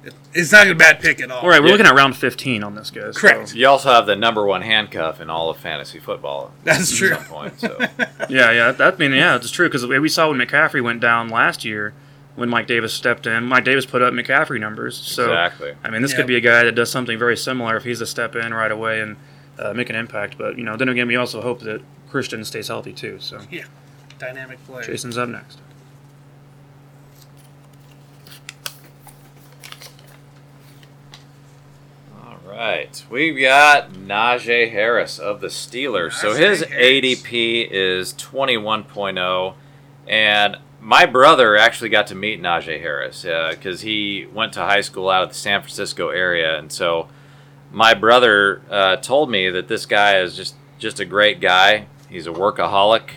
It- It's not a bad pick at all. All right, we're Yeah. looking at round 15 on this, guys. Correct. So- You also have the number one handcuff in all of fantasy football. That's at true. some point, so. yeah, yeah, that I mean, yeah, it's true because we saw when McCaffrey went down last year when Mike Davis stepped in. Mike Davis put up McCaffrey numbers. So Exactly. I mean, this Yeah. could be a guy that does something very similar if he's to step in right away and uh, make an impact. But you know, then again, we also hope that Christian stays healthy too. So Yeah, dynamic player. Jason's up next. All right. We've got Najee Harris of the Steelers. so his Harris. ADP is 21.0. And my brother actually got to meet Najee Harris because he went to high school out of the San Francisco area. And so my brother uh, told me that this guy is just, just a great guy. He's a workaholic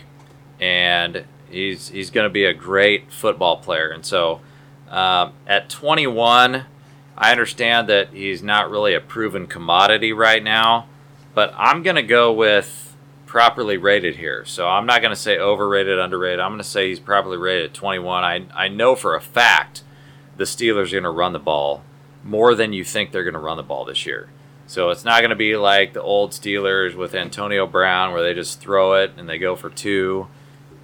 and he's, he's going to be a great football player. And so um, at 21, I understand that he's not really a proven commodity right now, but I'm going to go with properly rated here. So I'm not going to say overrated, underrated. I'm going to say he's properly rated at 21. I, I know for a fact the Steelers are going to run the ball more than you think they're going to run the ball this year. So it's not going to be like the old Steelers with Antonio Brown where they just throw it and they go for two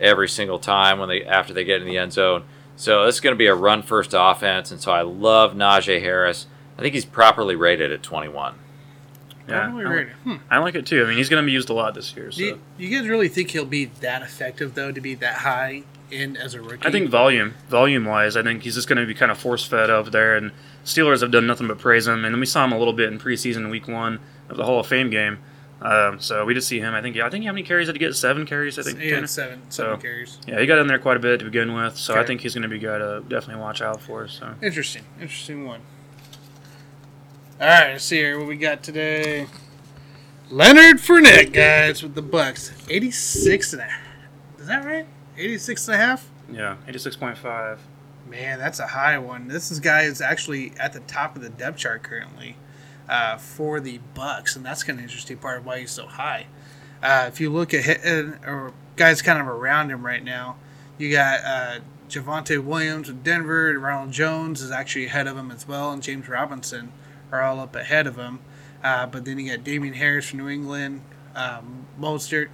every single time when they after they get in the end zone. So it's going to be a run first offense, and so I love Najee Harris. I think he's properly rated at 21. Yeah, I, rated. Hmm. I like it too. I mean, he's going to be used a lot this year. So Do you, you guys really think he'll be that effective though to be that high in as a rookie? I think volume, volume wise, I think he's just going to be kind of force fed up there. And Steelers have done nothing but praise him. And then we saw him a little bit in preseason week one of the Hall of Fame game. Um, so we just see him. I think. Yeah, I think how many carries did he get? Seven carries. I think. Tanner? had seven So- carries. Yeah, he got in there quite a bit to begin with. So I think he's going to be good. to definitely watch out for. So Interesting, interesting one. All right, let's see here what we got today. Leonard Fournette, guys, with the Bucs, eighty-six and a. Is that right? Eighty-six and a half. yeah, eighty six point five. Man, that's a high one. This is guy is actually at the top of the depth chart currently uh, for the Bucs, and that's kind of interesting part of why he's so high. Uh, if you look at uh, or guys kind of around him right now, you got uh, Javonte Williams with Denver. Ronald Jones is actually ahead of him as well, and James Robinson are all up ahead of him. Uh, but then you got Damien Harris from New England, um, Mostert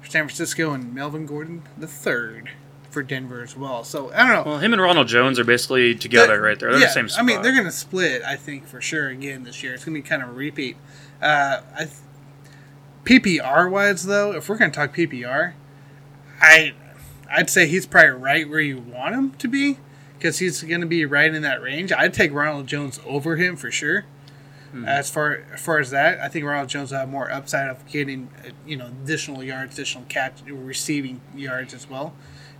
for San Francisco, and Melvin Gordon the third for Denver as well. So I don't know. Well, him and Ronald Jones are basically together right there. They're yeah, the same spot. I mean, they're going to split. I think for sure again this year. It's going to be kind of a repeat. Uh, I PPR wise though, if we're going to talk PPR, I I'd say he's probably right where you want him to be because he's going to be right in that range. I'd take Ronald Jones over him for sure. As far as far as that, I think Ronald Jones will have more upside of getting uh, you know additional yards, additional catch, receiving yards as well.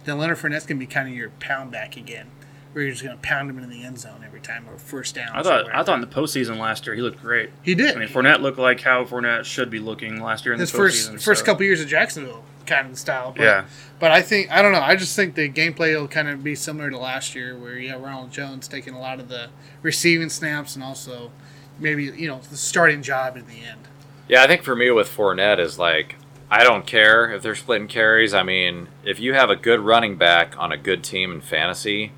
Then Leonard Fournette's going to be kind of your pound back again, where you're just going to pound him into the end zone every time or first down. I thought I thought in the postseason last year he looked great. he did. I mean, Fournette looked like how Fournette should be looking last year in his the first postseason. first so- couple years of Jacksonville kind of the style. But, Yeah. But I think I don't know. I just think the gameplay will kind of be similar to last year, where you have Ronald Jones taking a lot of the receiving snaps and also maybe you know the starting job in the end. Yeah, I think for me with Fournette is like I don't care if they're splitting carries. I mean, if you have a good running back on a good team in fantasy,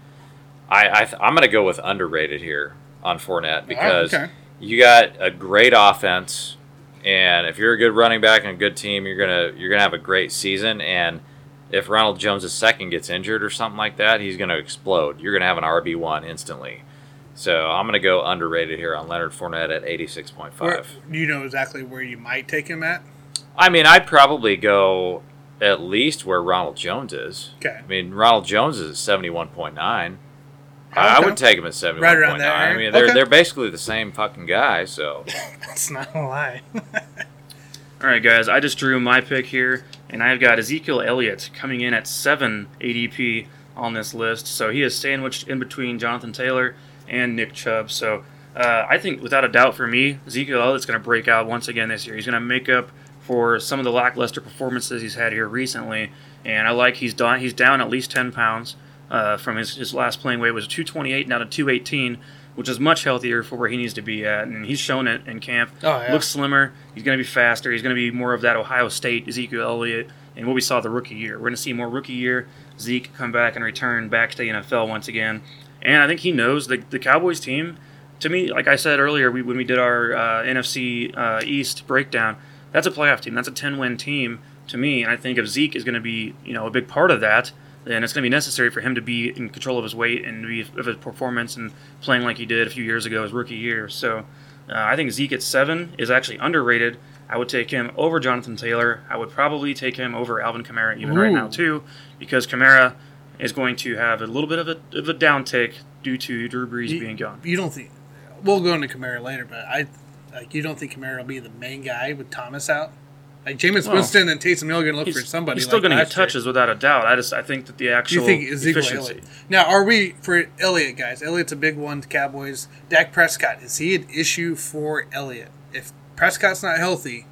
I, I th- I'm going to go with underrated here on Fournette oh, because okay. you got a great offense, and if you're a good running back and a good team, you're gonna you're gonna have a great season. And if Ronald Jones' second gets injured or something like that, he's gonna explode. You're gonna have an RB one instantly. So I'm gonna go underrated here on Leonard Fournette at 86.5. Where, you know exactly where you might take him at. I mean, I'd probably go at least where Ronald Jones is. Okay. I mean, Ronald Jones is seventy one point nine. I I would take him at seventy Right around there, nine. I mean, they're Okay. they're basically the same fucking guy. So That's not a lie. All right, guys, I just drew my pick here, and I've got Ezekiel Elliott coming in at 7 ADP on this list. So he is sandwiched in between Jonathan Taylor and Nick Chubb. So uh, I think, without a doubt, for me, Ezekiel Elliott's going to break out once again this year. He's going to make up for some of the lackluster performances he's had here recently, and I like he's down. He's down at least 10 pounds uh, from his, his last playing weight was 228 now to 218. Which is much healthier for where he needs to be at, and he's shown it in camp. Oh, yeah. Looks slimmer. He's going to be faster. He's going to be more of that Ohio State Ezekiel Elliott and what we saw the rookie year. We're going to see more rookie year Zeke come back and return back to the NFL once again. And I think he knows the, the Cowboys team. To me, like I said earlier, we, when we did our uh, NFC uh, East breakdown, that's a playoff team. That's a 10 win team to me. And I think if Zeke is going to be you know a big part of that, then it's going to be necessary for him to be in control of his weight and be of his performance and playing like he did a few years ago, his rookie year. So uh, I think Zeke at seven is actually underrated. I would take him over Jonathan Taylor. I would probably take him over Alvin Kamara even right now too, because Kamara is going to have a little bit of a, of a downtick due to Drew Brees You- being gone. You don't think we'll go into Kamara later, but I like you don't think Kamara will be the main guy with Thomas out? Like Jameis Well, Winston and Taysom Hill are going to look for somebody. he's still like going to get last year. touches without a doubt. I just I think that the actual you think Ezekiel efficiency. Elliott? Now, are we for Elliott, guys? Elliott's a big one. to Cowboys. Dak Prescott is he an issue for Elliott? If Prescott's not healthy,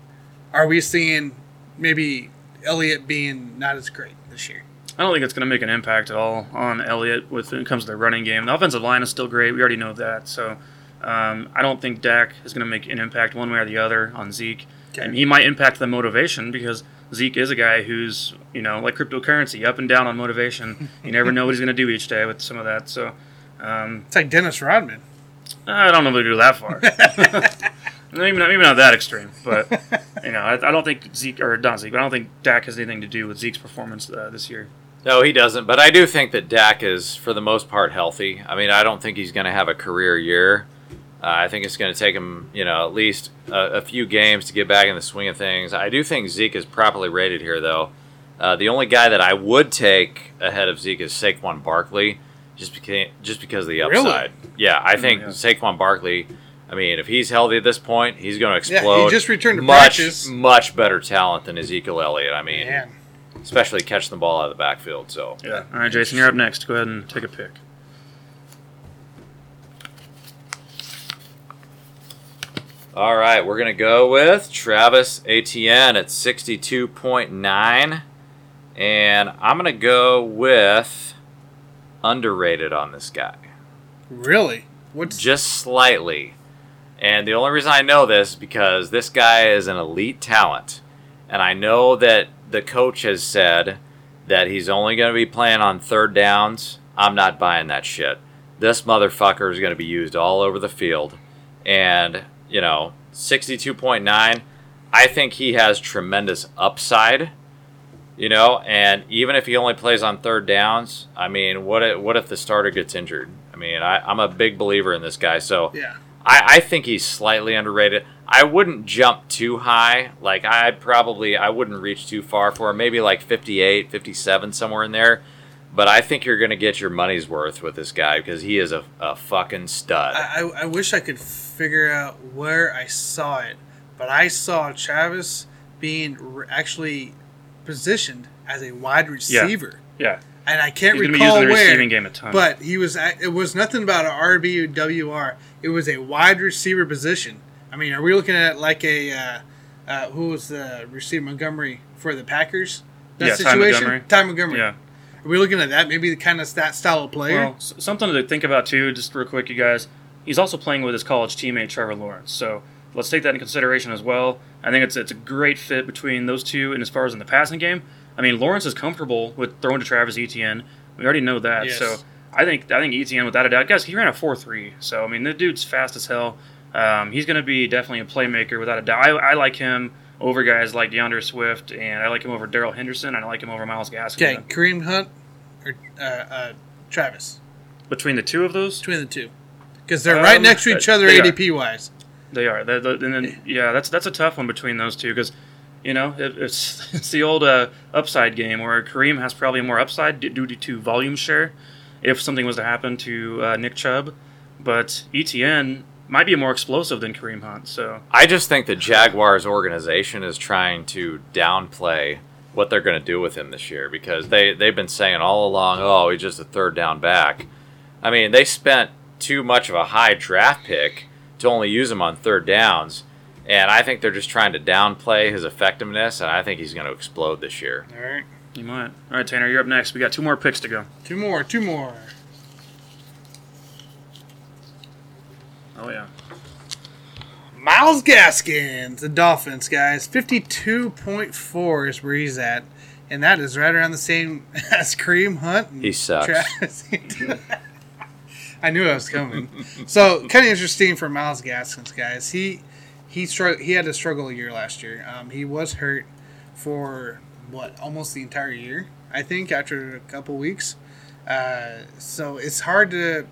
are we seeing maybe Elliott being not as great this year? I don't think it's going to make an impact at all on Elliott with when it comes to the running game. The offensive line is still great. We already know that. So um, I don't think Dak is going to make an impact one way or the other on Zeke. Okay. And he might impact the motivation because Zeke is a guy who's, you know, like cryptocurrency, up and down on motivation. you never know what he's going to do each day with some of that. So um, It's like Dennis Rodman. I don't know if we go that far. maybe, not, maybe not that extreme, but you know, I, I don't think Zeke or not Zeke, but I don't think Dak has anything to do with Zeke's performance uh, this year. no, he doesn't. But I do think that Dak is for the most part healthy. I mean, I don't think he's going to have a career year. Uh, I think it's going to take him, you know, at least a, a few games to get back in the swing of things. I do think Zeke is properly rated here, though. Uh, the only guy that I would take ahead of Zeke is Saquon Barkley, just because just because of the upside. Really? upside. Yeah, I think yeah. Saquon Barkley. I mean, if he's healthy at this point, he's going to explode. Yeah, he just returned to much, practice. much better talent than Ezekiel Elliott. I mean, Man, especially catching the ball out of the backfield. So Yeah. All right, Jason, you're up next. Go ahead and take a pick. All right, we're going to go with Travis Etienne at 62.9. And I'm going to go with underrated on this guy. really? What's Just slightly. And the only reason I know this is because this guy is an elite talent. And I know that the coach has said that he's only going to be playing on third downs. I'm not buying that shit. This motherfucker is going to be used all over the field. and you know, sixty-two point nine. I think he has tremendous upside. You know, and even if he only plays on third downs, I mean, what if, what if the starter gets injured? I mean, I, I'm a big believer in this guy, so Yeah. I, I think he's slightly underrated. I wouldn't jump too high. Like I'd probably I wouldn't reach too far for him. Maybe like 58, 57 somewhere in there. But I think you're going to get your money's worth with this guy because he is a, a fucking stud. I, I, I wish I could figure out where I saw it, but I saw Travis being r- actually positioned as a wide receiver, Yeah, and I can't he's going to be recall using the where. receiving game a ton. But he was. at- It was nothing about an RB or WR. It was a wide receiver position. I mean, are we looking at like a uh, uh, who was the receiver Montgomery for the Packers? That Yeah, Ty situation. Montgomery. Ty Montgomery. yeah. Are we looking at that? Maybe the kind of that style of player. Well, something to think about too, just real quick, you guys. He's also playing with his college teammate Trevor Lawrence, so let's take that into consideration as well. I think it's it's a great fit between those two, and as far as in the passing game, I mean Lawrence is comfortable with throwing to Travis Etienne. We already know that, Yes. so I think I think Etienne without a doubt, guys, he ran a four three, so I mean the dude's fast as hell. Um, he's going to be definitely a playmaker without a doubt. I, I like him over guys like D'Andre Swift, and I like him over Darrell Henderson, and I like him over Myles Gaskin. okay, Kareem Hunt or uh, uh, Travis Between the two of those, between the two, because they're right Um, next to each other they are. ADP wise. They are. They- they- and then yeah, that's that's a tough one between those two because you know it, it's it's the old uh, upside game where Kareem has probably more upside d- due to volume share if something was to happen to uh, Nick Chubb, but Etienne might be more explosive than Kareem Hunt. So I just think the Jaguars organization is trying to downplay what they're going to do with him this year because they they've been saying all along, oh, he's just a third down back. I mean, they spent too much of a high draft pick to only use him on third downs, and I think they're just trying to downplay his effectiveness, and I think he's going to explode this year. All right, you might. All right, Tanner, you're up next. We got two more picks to go. two more, two more. Oh yeah. Myles Gaskins, the Dolphins, guys. 52.4 is where he's at. And that is right around the same as Kareem Hunt. And He sucks. Travis. I knew I was coming. so, kind of interesting for Myles Gaskins, guys. He he strugg- he had a struggle a year last year. Um, he was hurt for, what, almost the entire year, I think, after a couple weeks. Uh, so, it's hard to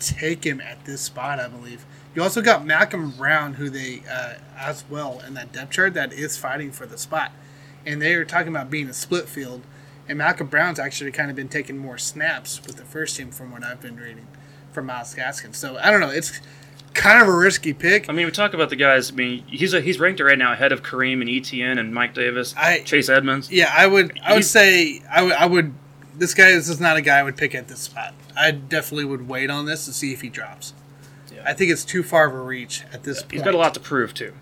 take him at this spot, I believe. You also got Malcolm Brown, who they uh, as well in that depth chart that is fighting for the spot, and they are talking about being a split field. And Malcolm Brown's actually kind of been taking more snaps with the first team from what I've been reading from Myles Gaskin. So I don't know. It's kind of a risky pick. I mean, we talk about the guys. I mean, he's a, he's ranked right now ahead of Kareem and Etienne and Mike Davis, I Chase Edmonds. yeah, I would I would He's- say I would I would this guy this is not a guy I would pick at this spot. I definitely would wait on this to see if he drops. Yeah. I think it's too far of a reach at this point. He's got a lot to prove too.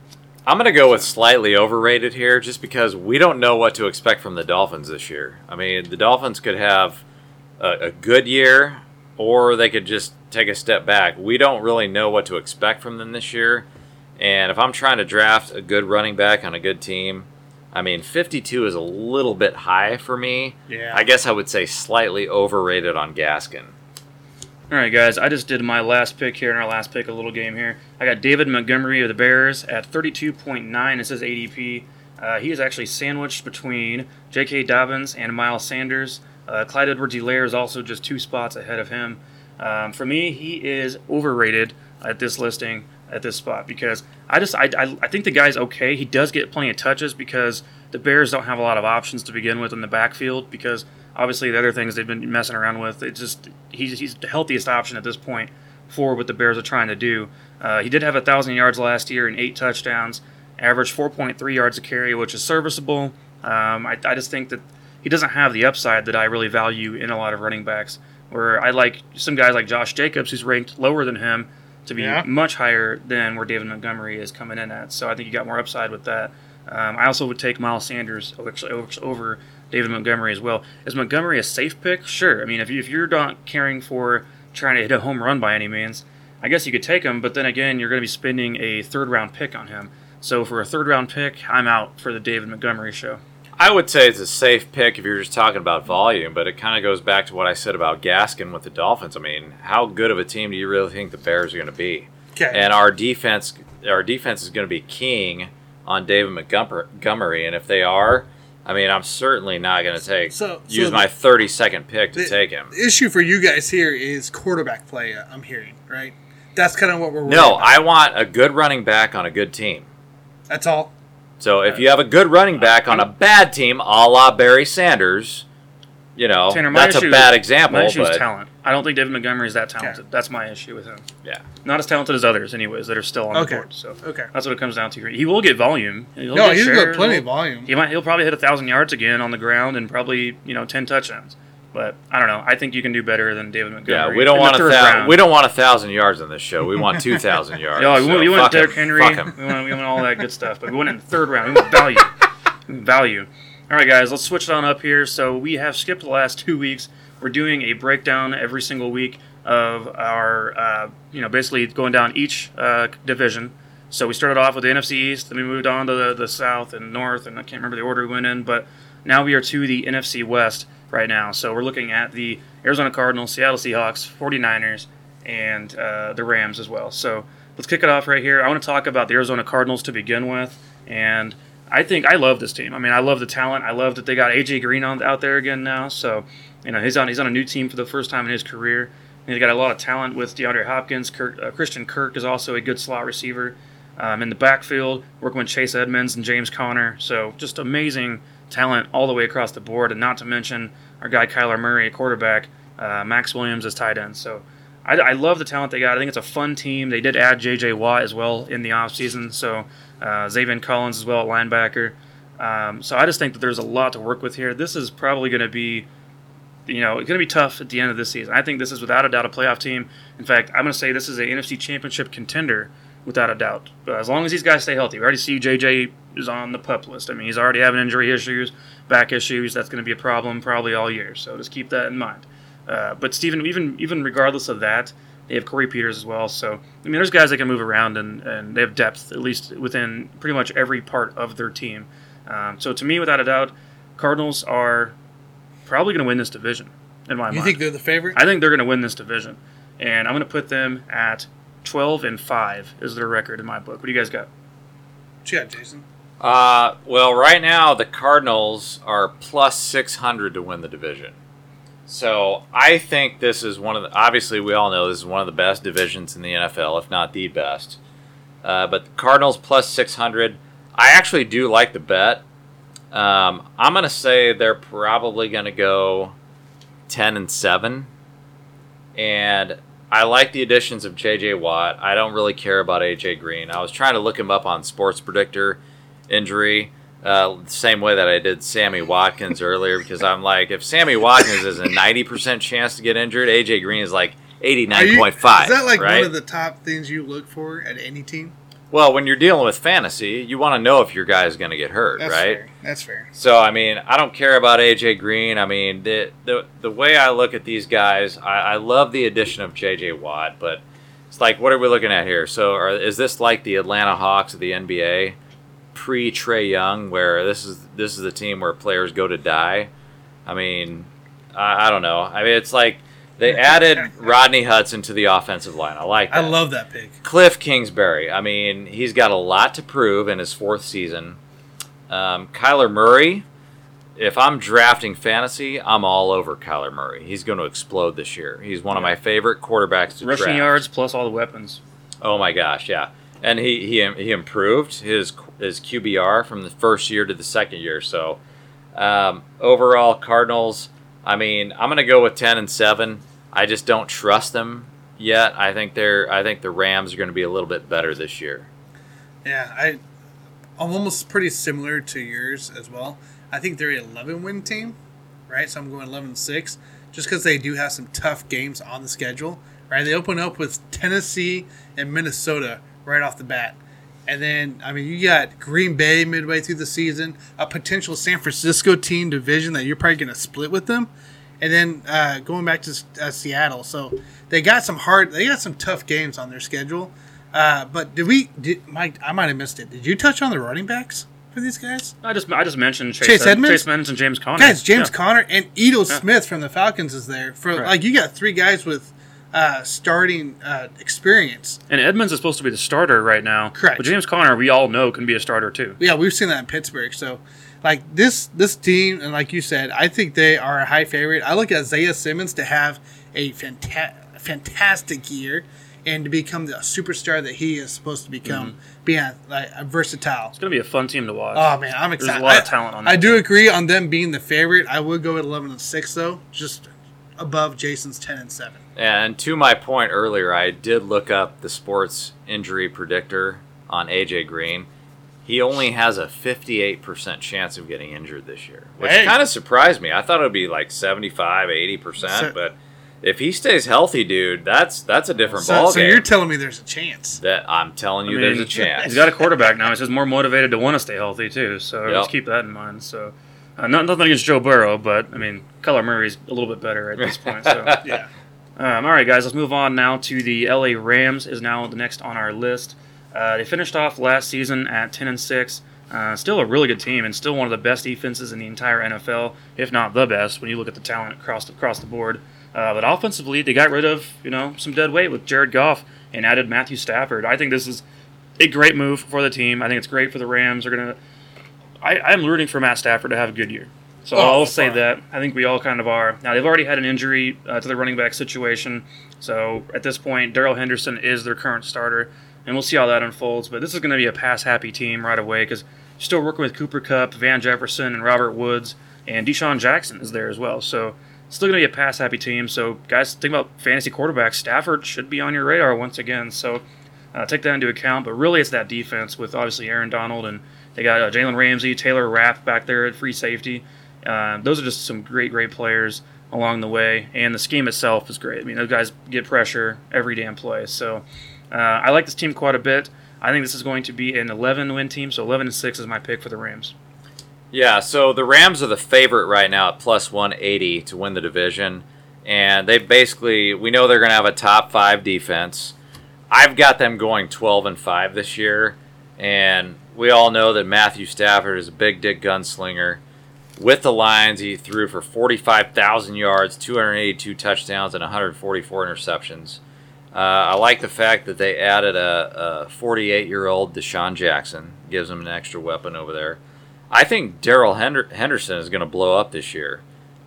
I'm going to go with slightly overrated here just because we don't know what to expect from the Dolphins this year. I mean, the Dolphins could have a, a good year or they could just take a step back. We don't really know what to expect from them this year. And if I'm trying to draft a good running back on a good team, I mean, 52 is a little bit high for me. Yeah. I guess I would say slightly overrated on Gaskin. All right, guys. I just did my last pick here in our last pick, a little game here. I got David Montgomery of the Bears at 32.9. It says ADP. Uh, he is actually sandwiched between J.K. Dobbins and Miles Sanders. Uh, Clyde Edwards-Helaire is also just two spots ahead of him. Um, for me, he is overrated at this listing at this spot because I just I, I, I think the guy's okay. He does get plenty of touches because the Bears don't have a lot of options to begin with in the backfield because obviously the other things they've been messing around with. It's just he's he's the healthiest option at this point for what the Bears are trying to do. Uh, he did have a thousand yards last year and eight touchdowns, averaged 4.3 yards a carry, which is serviceable. Um, I, I just think that he doesn't have the upside that I really value in a lot of running backs. Where I like some guys like Josh Jacobs, who's ranked lower than him, to be Yeah. much higher than where David Montgomery is coming in at. So I think you got more upside with that. Um, I also would take Miles Sanders over- David Montgomery as well. Is Montgomery a safe pick? Sure. I mean, if, you, if you're not caring for trying to hit a home run by any means, I guess you could take him. But then again, you're going to be spending a third round pick on him. So for a third round pick, I'm out for the David Montgomery show. I would say it's a safe pick if you're just talking about volume, but it kind of goes back to what I said about Gaskin with the Dolphins. I mean, how good of a team do you really think the Bears are going to be? Okay. and our defense our defense is going to be king on David Montgomery, and if they are, I mean, I'm certainly not going to take So- use my 30 second pick to the- take him. The issue for you guys here is quarterback play. uh, I'm hearing right. That's kind of what we're. No, about. I want a good running back on a good team. That's all. So if you have a good running back on a bad team, a la Barry Sanders, you know Tanner, my that's a bad example. My issue is but talent. I don't think David Montgomery is that talented. That's my issue with him. yeah, Not as talented as others, anyways, that are still on Okay. the board. So Okay. that's what it comes down to. He will get volume. He'll no, get he's got shares. plenty He'll- of volume. He might. He'll probably hit a thousand yards again on the ground and probably you know ten touchdowns. But I don't know. I think you can do better than David Montgomery. yeah. We don't want a round. we don't want a thousand yards on this show. We want two thousand yards. Yeah, we, so want, we want Derrick. Henry. We want, we want all that good stuff. But we want it in the third round. We want value. Value. All right, guys, let's switch it on up here. So we have skipped the last two weeks. We're doing a breakdown every single week of our, uh, you know, basically going down each uh, division. So we started off with the NFC East, then we moved on to the, the South and North, and I can't remember the order we went in, but now we are to the NFC West right now. So we're looking at the Arizona Cardinals, Seattle Seahawks, 49ers, and uh, the Rams as well. So let's kick it off right here. I want to talk about the Arizona Cardinals to begin with, and I think I love this team. I mean, I love the talent. I love that they got AJ Green on out there again now. So you know he's on he's on a new team for the first time in his career. And he's got a lot of talent with DeAndre Hopkins. Kirk, uh, Christian Kirk is also a good slot receiver um, in the backfield, working with Chase Edmonds and James Conner. So just amazing talent all the way across the board, and not to mention our guy Kyler Murray, quarterback, uh, Maxx Williams as tight end. So I, I love the talent they got. I think it's a fun team. They did add J.J. Watt as well in the offseason, so uh, Zaven Collins as well at linebacker. Um, so I just think that there's a lot to work with here. This is probably going to be, you know, going to be tough at the end of this season. I think this is without a doubt a playoff team. In fact, I'm going to say this is a NFC Championship contender without a doubt. But as long as these guys stay healthy, we already see JJ is on the pup list. I mean, he's already having injury issues, back issues. That's going to be a problem probably all year. So just keep that in mind. Uh, but Stephen, even even regardless of that, they have Corey Peters as well. So I mean, there's guys that can move around and, and they have depth at least within pretty much every part of their team. Um, so to me, without a doubt, Cardinals are probably going to win this division. In my You mind, you think they're the favorite? I think they're going to win this division, and I'm going to put them at 12 and five is their record in my book. What do you guys got? What you got, Jason? Uh, well, right now the Cardinals are plus 600 to win the division. So I think this is one of the. Obviously, we all know this is one of the best divisions in the NFL, if not the best. Uh, but the Cardinals plus 600. I actually do like the bet. Um, I'm going to say they're probably going to go 10 and 7. And I like the additions of JJ Watt. I don't really care about AJ Green. I was trying to look him up on Sports Predictor injury, uh, the same way that I did Sammy Watkins earlier, because I'm like, if Sammy Watkins is a 90% chance to get injured, AJ Green is like 89.5. Is that like right? one of the top things you look for at any team? Well, when you're dealing with fantasy, you want to know if your guy is going to get hurt, That's right? fair. That's fair. So I mean, I don't care about AJ Green. I mean, the the, the way I look at these guys, I, I love the addition of JJ Watt, but it's like, what are we looking at here? So, are, is this like the Atlanta Hawks of the NBA pre Trae Young, where this is this is the team where players go to die? I mean, I, I don't know. I mean, it's like they added Rodney Hudson to the offensive line. I like. That. I love that pick. Cliff Kingsbury. I mean, he's got a lot to prove in his fourth season. Um, Kyler Murray. If I'm drafting fantasy, I'm all over Kyler Murray. He's going to explode this year. He's one of my favorite quarterbacks to Rushing draft. yards plus all the weapons. Oh my gosh, yeah. And he he he improved his his QBR from the first year to the second year. So um, overall, Cardinals. I mean, I'm going to go with ten and seven. I just don't trust them yet. I think they're. I think the Rams are going to be a little bit better this year. Yeah, I, I'm almost pretty similar to yours as well. I think they're an 11 win team, right? So I'm going 11 6, just because they do have some tough games on the schedule, right? They open up with Tennessee and Minnesota right off the bat. And then, I mean, you got Green Bay midway through the season, a potential San Francisco team division that you're probably going to split with them. And then uh, going back to uh, Seattle. So they got some hard, they got some tough games on their schedule. Uh, but did we? Did Mike? I might have missed it. Did you touch on the running backs for these guys? I just I just mentioned Chase, Chase Edmonds? Chase Edmonds and James Conner. Guys, James Yeah. Conner and Ito Yeah. Smith from the Falcons is there. For Right. like, you got three guys with uh, starting uh, experience. And Edmonds is supposed to be the starter right now. Correct. But James Conner, we all know, can be a starter too. Yeah, we've seen that in Pittsburgh. So, like this this team, and like you said, I think they are a high favorite. I look at Isaiah Simmons to have a fanta- fantastic year and to become the superstar that he is supposed to become, mm-hmm. being a, like a versatile. It's going to be a fun team to watch. Oh man, I'm excited There's a lot of talent on that I do team. agree on them being the favorite. I would go at eleven and six though, just above Jason's ten and seven. And to my point earlier, I did look up the sports injury predictor on AJ Green. He only has a 58% chance of getting injured this year, which Hey. kind of surprised me. I thought it would be like 75, 80%, So- but if he stays healthy, dude, that's that's a different So, ball so game. you're telling me there's a chance. that I'm telling I you, mean, there's a chance. He's got a quarterback now. He's just more motivated to want to stay healthy too. So Yep. let's keep that in mind. So uh, not, nothing against Joe Burrow, but I mean, Kyler Murray's a little bit better at this point. So Yeah. um, all right, guys, let's move on now to the LA Rams. Is now the next on our list. Uh, they finished off last season at ten and six. Uh, still a really good team and still one of the best defenses in the entire NFL, if not the best, when you look at the talent across the, across the board. Uh, but offensively, they got rid of you know some dead weight with Jared Goff and added Matthew Stafford. I think this is a great move for the team. I think it's great for the Rams. They're gonna. I, I'm rooting for Matt Stafford to have a good year. So Oh, I'll say fine. that. I think we all kind of are. Now they've already had an injury uh, to the running back situation. So at this point, Darrell Henderson is their current starter, and we'll see how that unfolds. But this is going to be a pass-happy team right away because still working with Cooper Kupp, Van Jefferson, and Robert Woods, and DeSean Jackson is there as well. So still going to be a pass-happy team. So guys, think about fantasy quarterbacks. Stafford should be on your radar once again. So uh, take that into account. But really, it's that defense with obviously Aaron Donald and they got uh, Jalen Ramsey, Taylor Rapp back there at free safety. Uh, those are just some great, great players along the way, and the scheme itself is great. I mean, those guys get pressure every damn play. So uh, I like this team quite a bit. I think this is going to be an 11 win team, so 11 and 6 is my pick for the Rams. Yeah, so the Rams are the favorite right now at plus 180 to win the division. And they basically, we know they're going to have a top five defense. I've got them going 12 and 5 this year. And we all know that Matthew Stafford is a big dick gunslinger. With the Lions, he threw for 45,000 yards, 282 touchdowns, and 144 interceptions. Uh, I like the fact that they added a 48 year old DeSean Jackson, gives them an extra weapon over there. I think Daryl Hender- Henderson is going to blow up this year.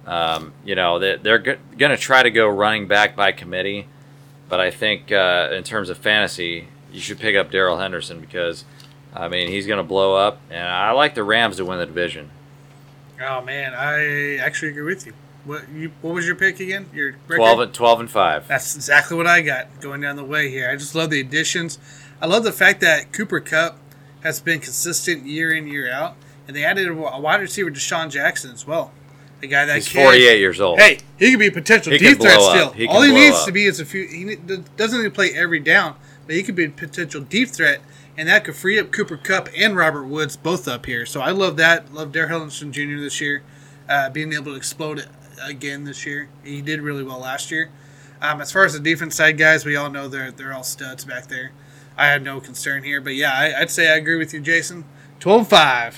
Um, you know, they, they're going to try to go running back by committee, but I think uh, in terms of fantasy, you should pick up Darrell Henderson because, I mean, he's going to blow up, and I like the Rams to win the division. Oh man, I actually agree with you. What you? What was your pick again? Your record? 12 and, 12 and 5. That's exactly what I got going down the way here. I just love the additions. I love the fact that Cooper Kupp has been consistent year in year out, and they added a wide receiver, DeSean Jackson, as well. The guy that He's kid- 48 years old. Hey, he could be a potential He deep threat still. He All he needs up. to be is a few. He doesn't need to play every down, but he could be a potential deep threat, and that could free up Cooper Kupp and Robert Woods both up here. So I love that. Love Darrell Henderson Jr. this year, uh, being able to explode again this year. He did really well last year. Um, as far as the defense side guys, we all know they're they're all studs back there. I have no concern here, but yeah, I, I'd say I agree with you, Jason. 12-5.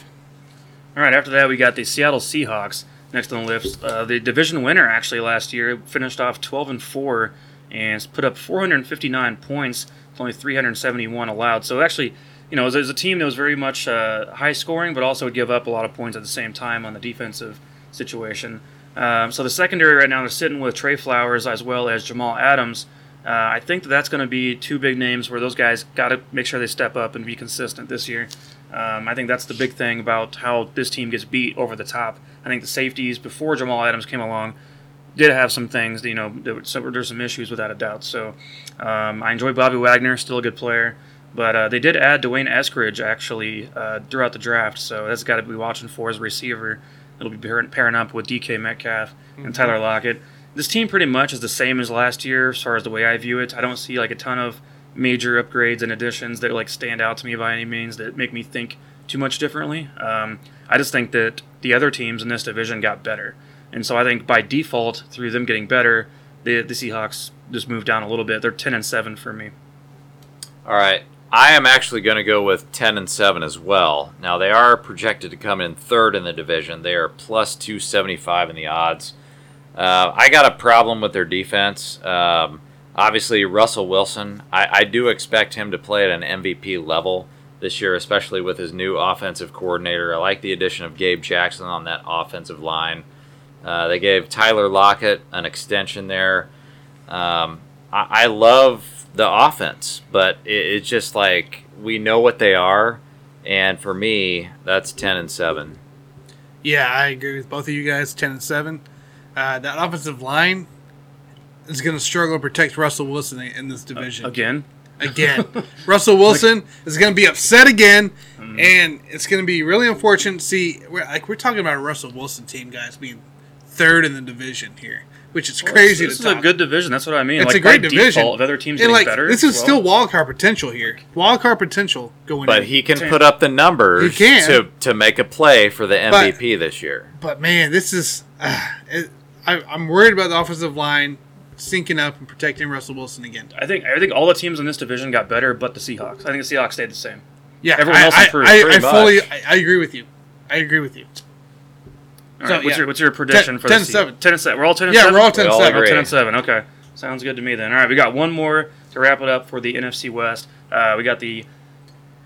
All right, after that, we got the Seattle Seahawks next on the list. Uh, the division winner actually last year finished off 12 and 4 and put up 459 points, with only 371 allowed. So actually, you know, there's a team that was very much uh, high scoring, but also would give up a lot of points at the same time on the defensive situation. Um, so the secondary right now they're sitting with Tre Flowers as well as Jamal Adams. Uh, I think that that's going to be two big names where those guys got to make sure they step up and be consistent this year. Um, I think that's the big thing about how this team gets beat over the top. I think the safeties before Jamal Adams came along did have some things. You know, there's some issues without a doubt. So um, I enjoy Bobby Wagner, still a good player, but uh, they did add D'Wayne Eskridge actually uh, throughout the draft. So that's got to be watching for as a receiver. It'll be pairing, pairing up with DK Metcalf and Tyler Lockett. This team pretty much is the same as last year as far as the way I view it. I don't see like a ton of major upgrades and additions that like stand out to me by any means that make me think too much differently. Um, I just think that the other teams in this division got better, and so I think by default, through them getting better, the the Seahawks just moved down a little bit. They're ten and seven for me. All right. I am actually going to go with 10 and 7 as well. Now, they are projected to come in third in the division. They are plus 275 in the odds. Uh, I got a problem with their defense. Um, Obviously, Russell Wilson, I, I do expect him to play at an MVP level this year, especially with his new offensive coordinator. I like the addition of Gabe Jackson on that offensive line. Uh, they gave Tyler Lockett an extension there. Um, I, I love the offense, but it, it's just like we know what they are, and for me, that's ten and seven. Yeah, I agree with both of you guys. Ten and seven. Uh, that offensive line is going to struggle to protect Russell Wilson in this division Again, again. Russell Wilson is going to be upset again, and it's going to be really unfortunate to see. We're, like we're talking about a Russell Wilson team, guys, being third in the division here, which is crazy. This to is a good division. That's what I mean. It's like a great by division. Default, if other teams And getting like better, this is well, still wild card potential here. Wild card potential going But in. he can Ten. put up the numbers He can. to to make a play for the But- MVP this year. But man, this is. Uh, it, I, I'm worried about the offensive line syncing up and protecting Russell Wilson again. I think I think all the teams in this division got better, but the Seahawks. I think the Seahawks stayed the same. Yeah, Everyone I, else improved, I, I pretty fully. I, I agree with you. I agree with you. All So, right, what's yeah. your what's your prediction Ten- for 10 the and season? seven. Ten and seven. We're all ten and Yeah, seven. we're all 10 We all 7. We're agree. ten and seven. Okay, sounds good to me then. All right, we got one more to wrap it up for the NFC West. Uh, we got the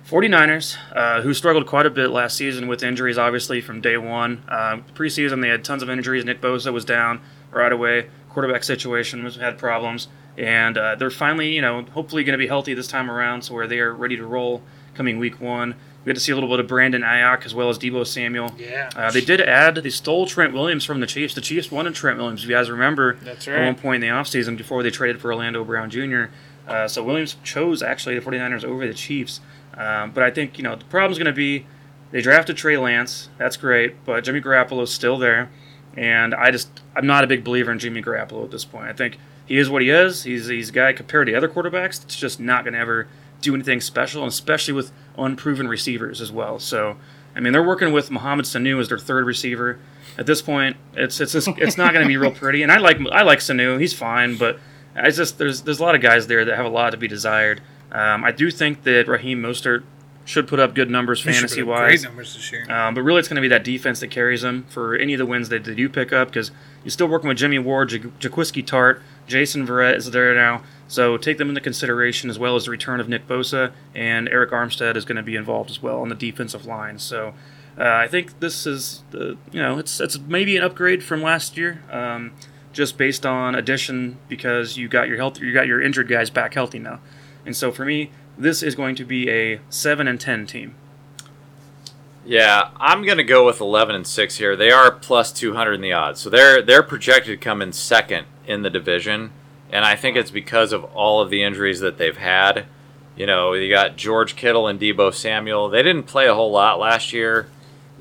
49ers, uh, who struggled quite a bit last season with injuries, obviously from day one. Uh, preseason, they had tons of injuries. Nick Bosa was down right away. Quarterback situation was had problems, and uh, they're finally, you know, hopefully going to be healthy this time around, so where they are ready to roll coming week one. We get to see a little bit of Brandon Aiyuk as well as Deebo Samuel. Yeah. Uh, they did add, they stole Trent Williams from the Chiefs. The Chiefs wanted Trent Williams, if you guys remember. That's right. At one point in the offseason before they traded for Orlando Brown Jr. Uh, so Williams chose actually the 49ers over the Chiefs. Um, but I think, you know, the problem's going to be they drafted Trey Lance. That's great. But Jimmy Garoppolo's still there. And I just, I'm not a big believer in Jimmy Garoppolo at this point. I think he is what he is. He's, he's a guy compared to other quarterbacks that's just not going to ever do anything special, and especially with unproven receivers as well. So, I mean, they're working with Mohamed Sanu as their third receiver. At this point, it's it's just, it's not going to be real pretty. And I like I like Sanu, he's fine, but I just there's there's a lot of guys there that have a lot to be desired. Um, I do think that Raheem Mostert should put up good numbers He fantasy wise. Great numbers this year. Um, but really, it's going to be that defense that carries them for any of the wins that they do pick up because you're still working with Jimmy Ward, Jaquiski Tartt, Jason Verrett is there now. So take them into consideration as well as the return of Nick Bosa and Arik Armstead is going to be involved as well on the defensive line. So uh, I think this is the you know it's it's maybe an upgrade from last year, um, just based on addition because you got your health you got your injured guys back healthy now, and so for me this is going to be a seven and ten team. Yeah, I'm gonna go with 11 and six here. They are plus 200 in the odds, so they're they're projected to come in second in the division, and I think it's because of all of the injuries that they've had. You know, you got George Kittle and Deebo Samuel. They didn't play a whole lot last year.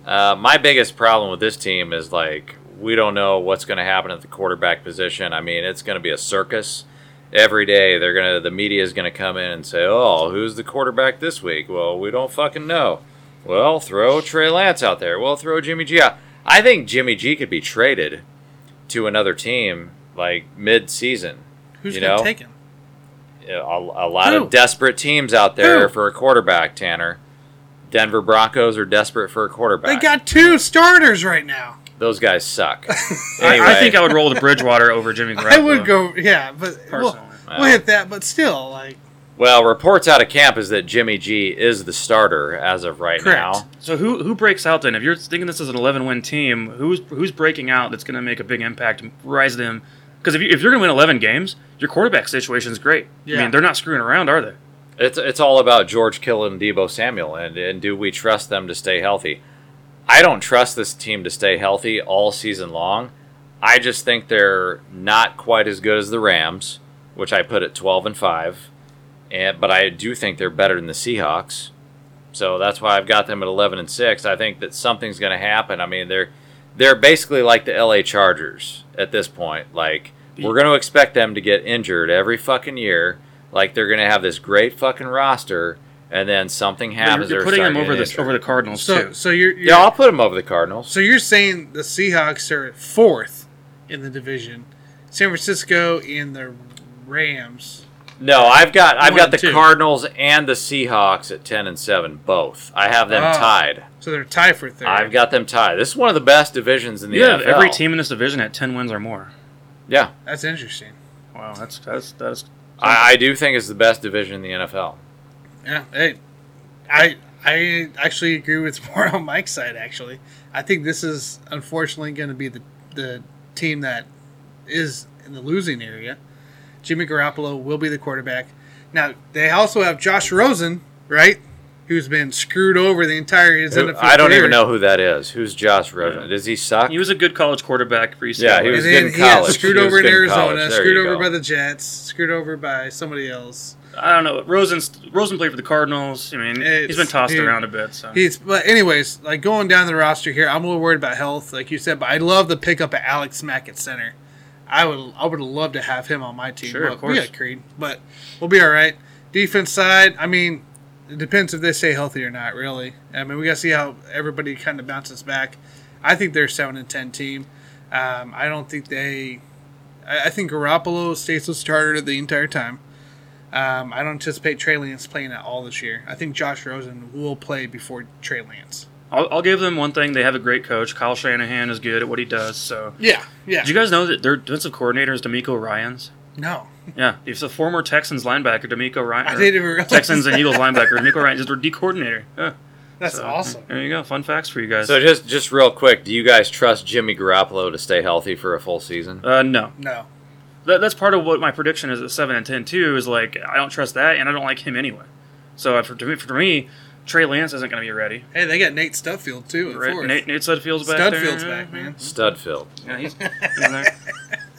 Uh, my biggest problem with this team is like we don't know what's going to happen at the quarterback position. I mean, it's going to be a circus every day. They're gonna the media is going to come in and say, "Oh, who's the quarterback this week?" Well, we don't fucking know. Well, throw Trey Lance out there. Well, throw Jimmy G out. I think Jimmy G could be traded to another team like mid-season. Who's you going to know? take him? A, a lot Who? of desperate teams out there Who? for a quarterback. Tanner, Denver Broncos are desperate for a quarterback. They got two starters right now. Those guys suck. I, anyway, I think I would roll the Bridgewater over Jimmy Garoppolo. I would go, yeah, but we'll, personally. we'll hit that. But still, like, well, reports out of camp is that Jimmy G is the starter as of right Correct. now. So who who breaks out then? If you're thinking this is an 11 win team, who's who's breaking out that's going to make a big impact and rise them? Because if, you, if you're going to win 11 games, your quarterback situation is great. Yeah. I mean, they're not screwing around, are they? It's it's all about George Kittle and Deebo Samuel, and and do we trust them to stay healthy? I don't trust this team to stay healthy all season long. I just think they're not quite as good as the Rams, which I put at twelve and five, and but I do think they're better than the Seahawks. So that's why I've got them at eleven and six. I think that something's going to happen. I mean, they're they're basically like the LA Chargers at this point. Like we're going to expect them to get injured every fucking year. Like they're going to have this great fucking roster, and then something happens. you're, you're putting them over the get over the. Cardinals so too. so you're, you're Yeah, I'll put them over the Cardinals. so you're saying the Seahawks are at fourth in the division, San Francisco and the Rams. No, I've got I've got the two. Cardinals and the Seahawks at ten and seven, both. I have them Oh. tied. So they're tied for third. I've got them tied. This is one of the best divisions in the yeah, NFL. every team in this division at 10 wins or more. Yeah, That's interesting. Wow, that's that's that's. I, I do think it's the best division in the NFL. Yeah, hey, I I actually agree with more on Mike's side. Actually, I think this is unfortunately going to be the the team that is in the losing area. Jimmy Garoppolo will be the quarterback. Now they also have Josh Rosen, right? Who's been screwed over the entire his Who- NFL I don't career. even know who that is. Who's Josh Rosen? Does he suck? He was a good college quarterback for UCLA. Yeah, he was good in he college. screwed He over in Arizona, screwed over go. by the Jets, screwed over by somebody else. I don't know. Rosen Rosen played for the Cardinals. I mean, It's- he's been tossed he- around a bit. So He's but anyways, like going down the roster here, I'm a little worried about health, like you said, but I love the pickup of Alex Mack at center. I would I would love to have him on my team. Sure, but of course. got Creed, but we'll be all right. Defense side, I mean, it depends if they stay healthy or not. Really, I mean, we got to see how everybody kind of bounces back. I think they're a seven and ten team. Um, I don't think they. I, I think Garoppolo stays the starter the entire time. Um, I don't anticipate Trey Lance playing at all this year. I think Josh Rosen will play before Trey Lance. I'll, I'll give them one thing: they have a great coach. Kyle Shanahan is good at what he does. So, Yeah, yeah. did you guys know that their defensive coordinator is DeMeco Ryans? no, Yeah, he's a former Texans linebacker, DeMeco Ryan. I didn't even realize Texans and. Eagles linebacker, DeMeco Ryan is their D coordinator. Yeah, That's so, awesome. There you go. Fun facts for you guys. So just just real quick, do you guys trust Jimmy Garoppolo to stay healthy for a full season? uh, no, No, that, that's part of what my prediction is at seven and ten too. Is like I don't trust that, and I don't like him anyway. So uh, for, me- for me, Trey Lance isn't going to be ready. hey, they got Nate Studfield too. At Right? Nate, Nate Sudfeld's back there. Studfield's Yeah, back, man. Studfield. Yeah, he's, he's there.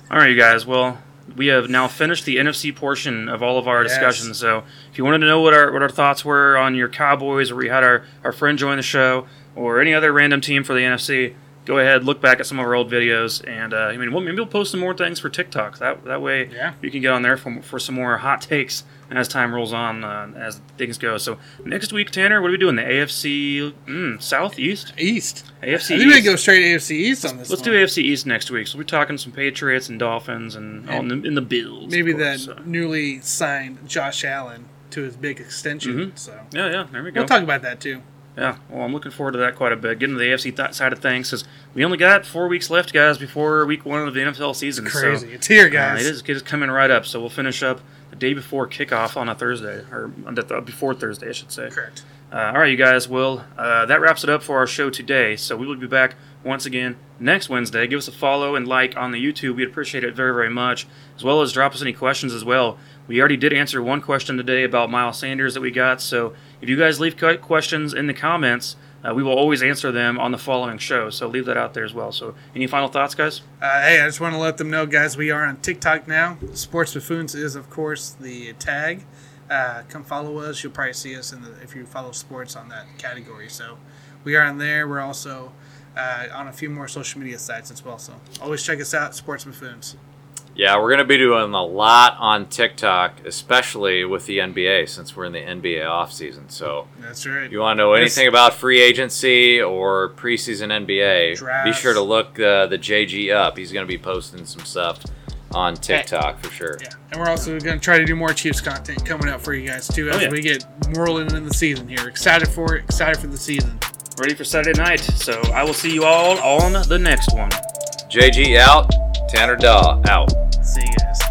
All right, you guys. Well, we have now finished the NFC portion of all of our Yes. discussions. So, if you wanted to know what our what our thoughts were on your Cowboys, or we had our our friend join the show, or any other random team for the NFC, go ahead, look back at some of our old videos, and uh, I mean, we'll, maybe we'll post some more things for TikTok. That that way, Yeah. you can get on there for for some more hot takes as time rolls on, uh, as things go. So, next week, Tanner, what are we doing? The AFC mm, Southeast. East. AFC I think we East. go straight AFC East on this. Let's one. do AFC East next week. So we're talking some Patriots and Dolphins and, all in, the, in the Bills. Maybe of the so. newly signed Josh Allen to his big extension. Mhm. So Yeah, yeah. There we go. we'll talk about that too. Yeah. Well, I'm looking forward to that quite a bit. Getting to the AFC th- side of things because we only got four weeks left, guys, before week one of the NFL season. Crazy. So, it's here, uh, guys. it is it is coming right up. So we'll finish up the day before kickoff on a Thursday, or on the- uh, before Thursday, I should say. Correct. Uh, all right, you guys. Well, uh, that wraps it up for our show today. So we will be back once again next Wednesday. Give us a follow and like on the YouTube. We'd appreciate it very, very much. As well as drop us any questions as well. We already did answer one question today about Miles Sanders that we got. So if you guys leave questions in the comments, uh, we will always answer them on the following show. So leave that out there as well. So any final thoughts, guys? Uh, hey, I just want to let them know, guys, we are on TikTok now. Sports Buffoons is, of course, the tag. Uh, come follow us. You'll probably see us in the if you follow sports on that category. So we are on there. We're also uh, on a few more social media sites as well. So always check us out, Sports Buffoons. Yeah, we're going to be doing a lot on TikTok, especially with the NBA, since we're in the NBA offseason. So That's right. if you want to know anything about free agency or preseason NBA, be sure to look uh, the JG up. He's going to be posting some stuff on TikTok for sure. Yeah, and we're also going to try to do more Chiefs content coming out for you guys too as Oh, yeah. we get rolling in the season here. Excited for it. Excited for the season. Ready for Saturday night. So I will see you all on the next one. JG out, Tanner Daw out. See you guys.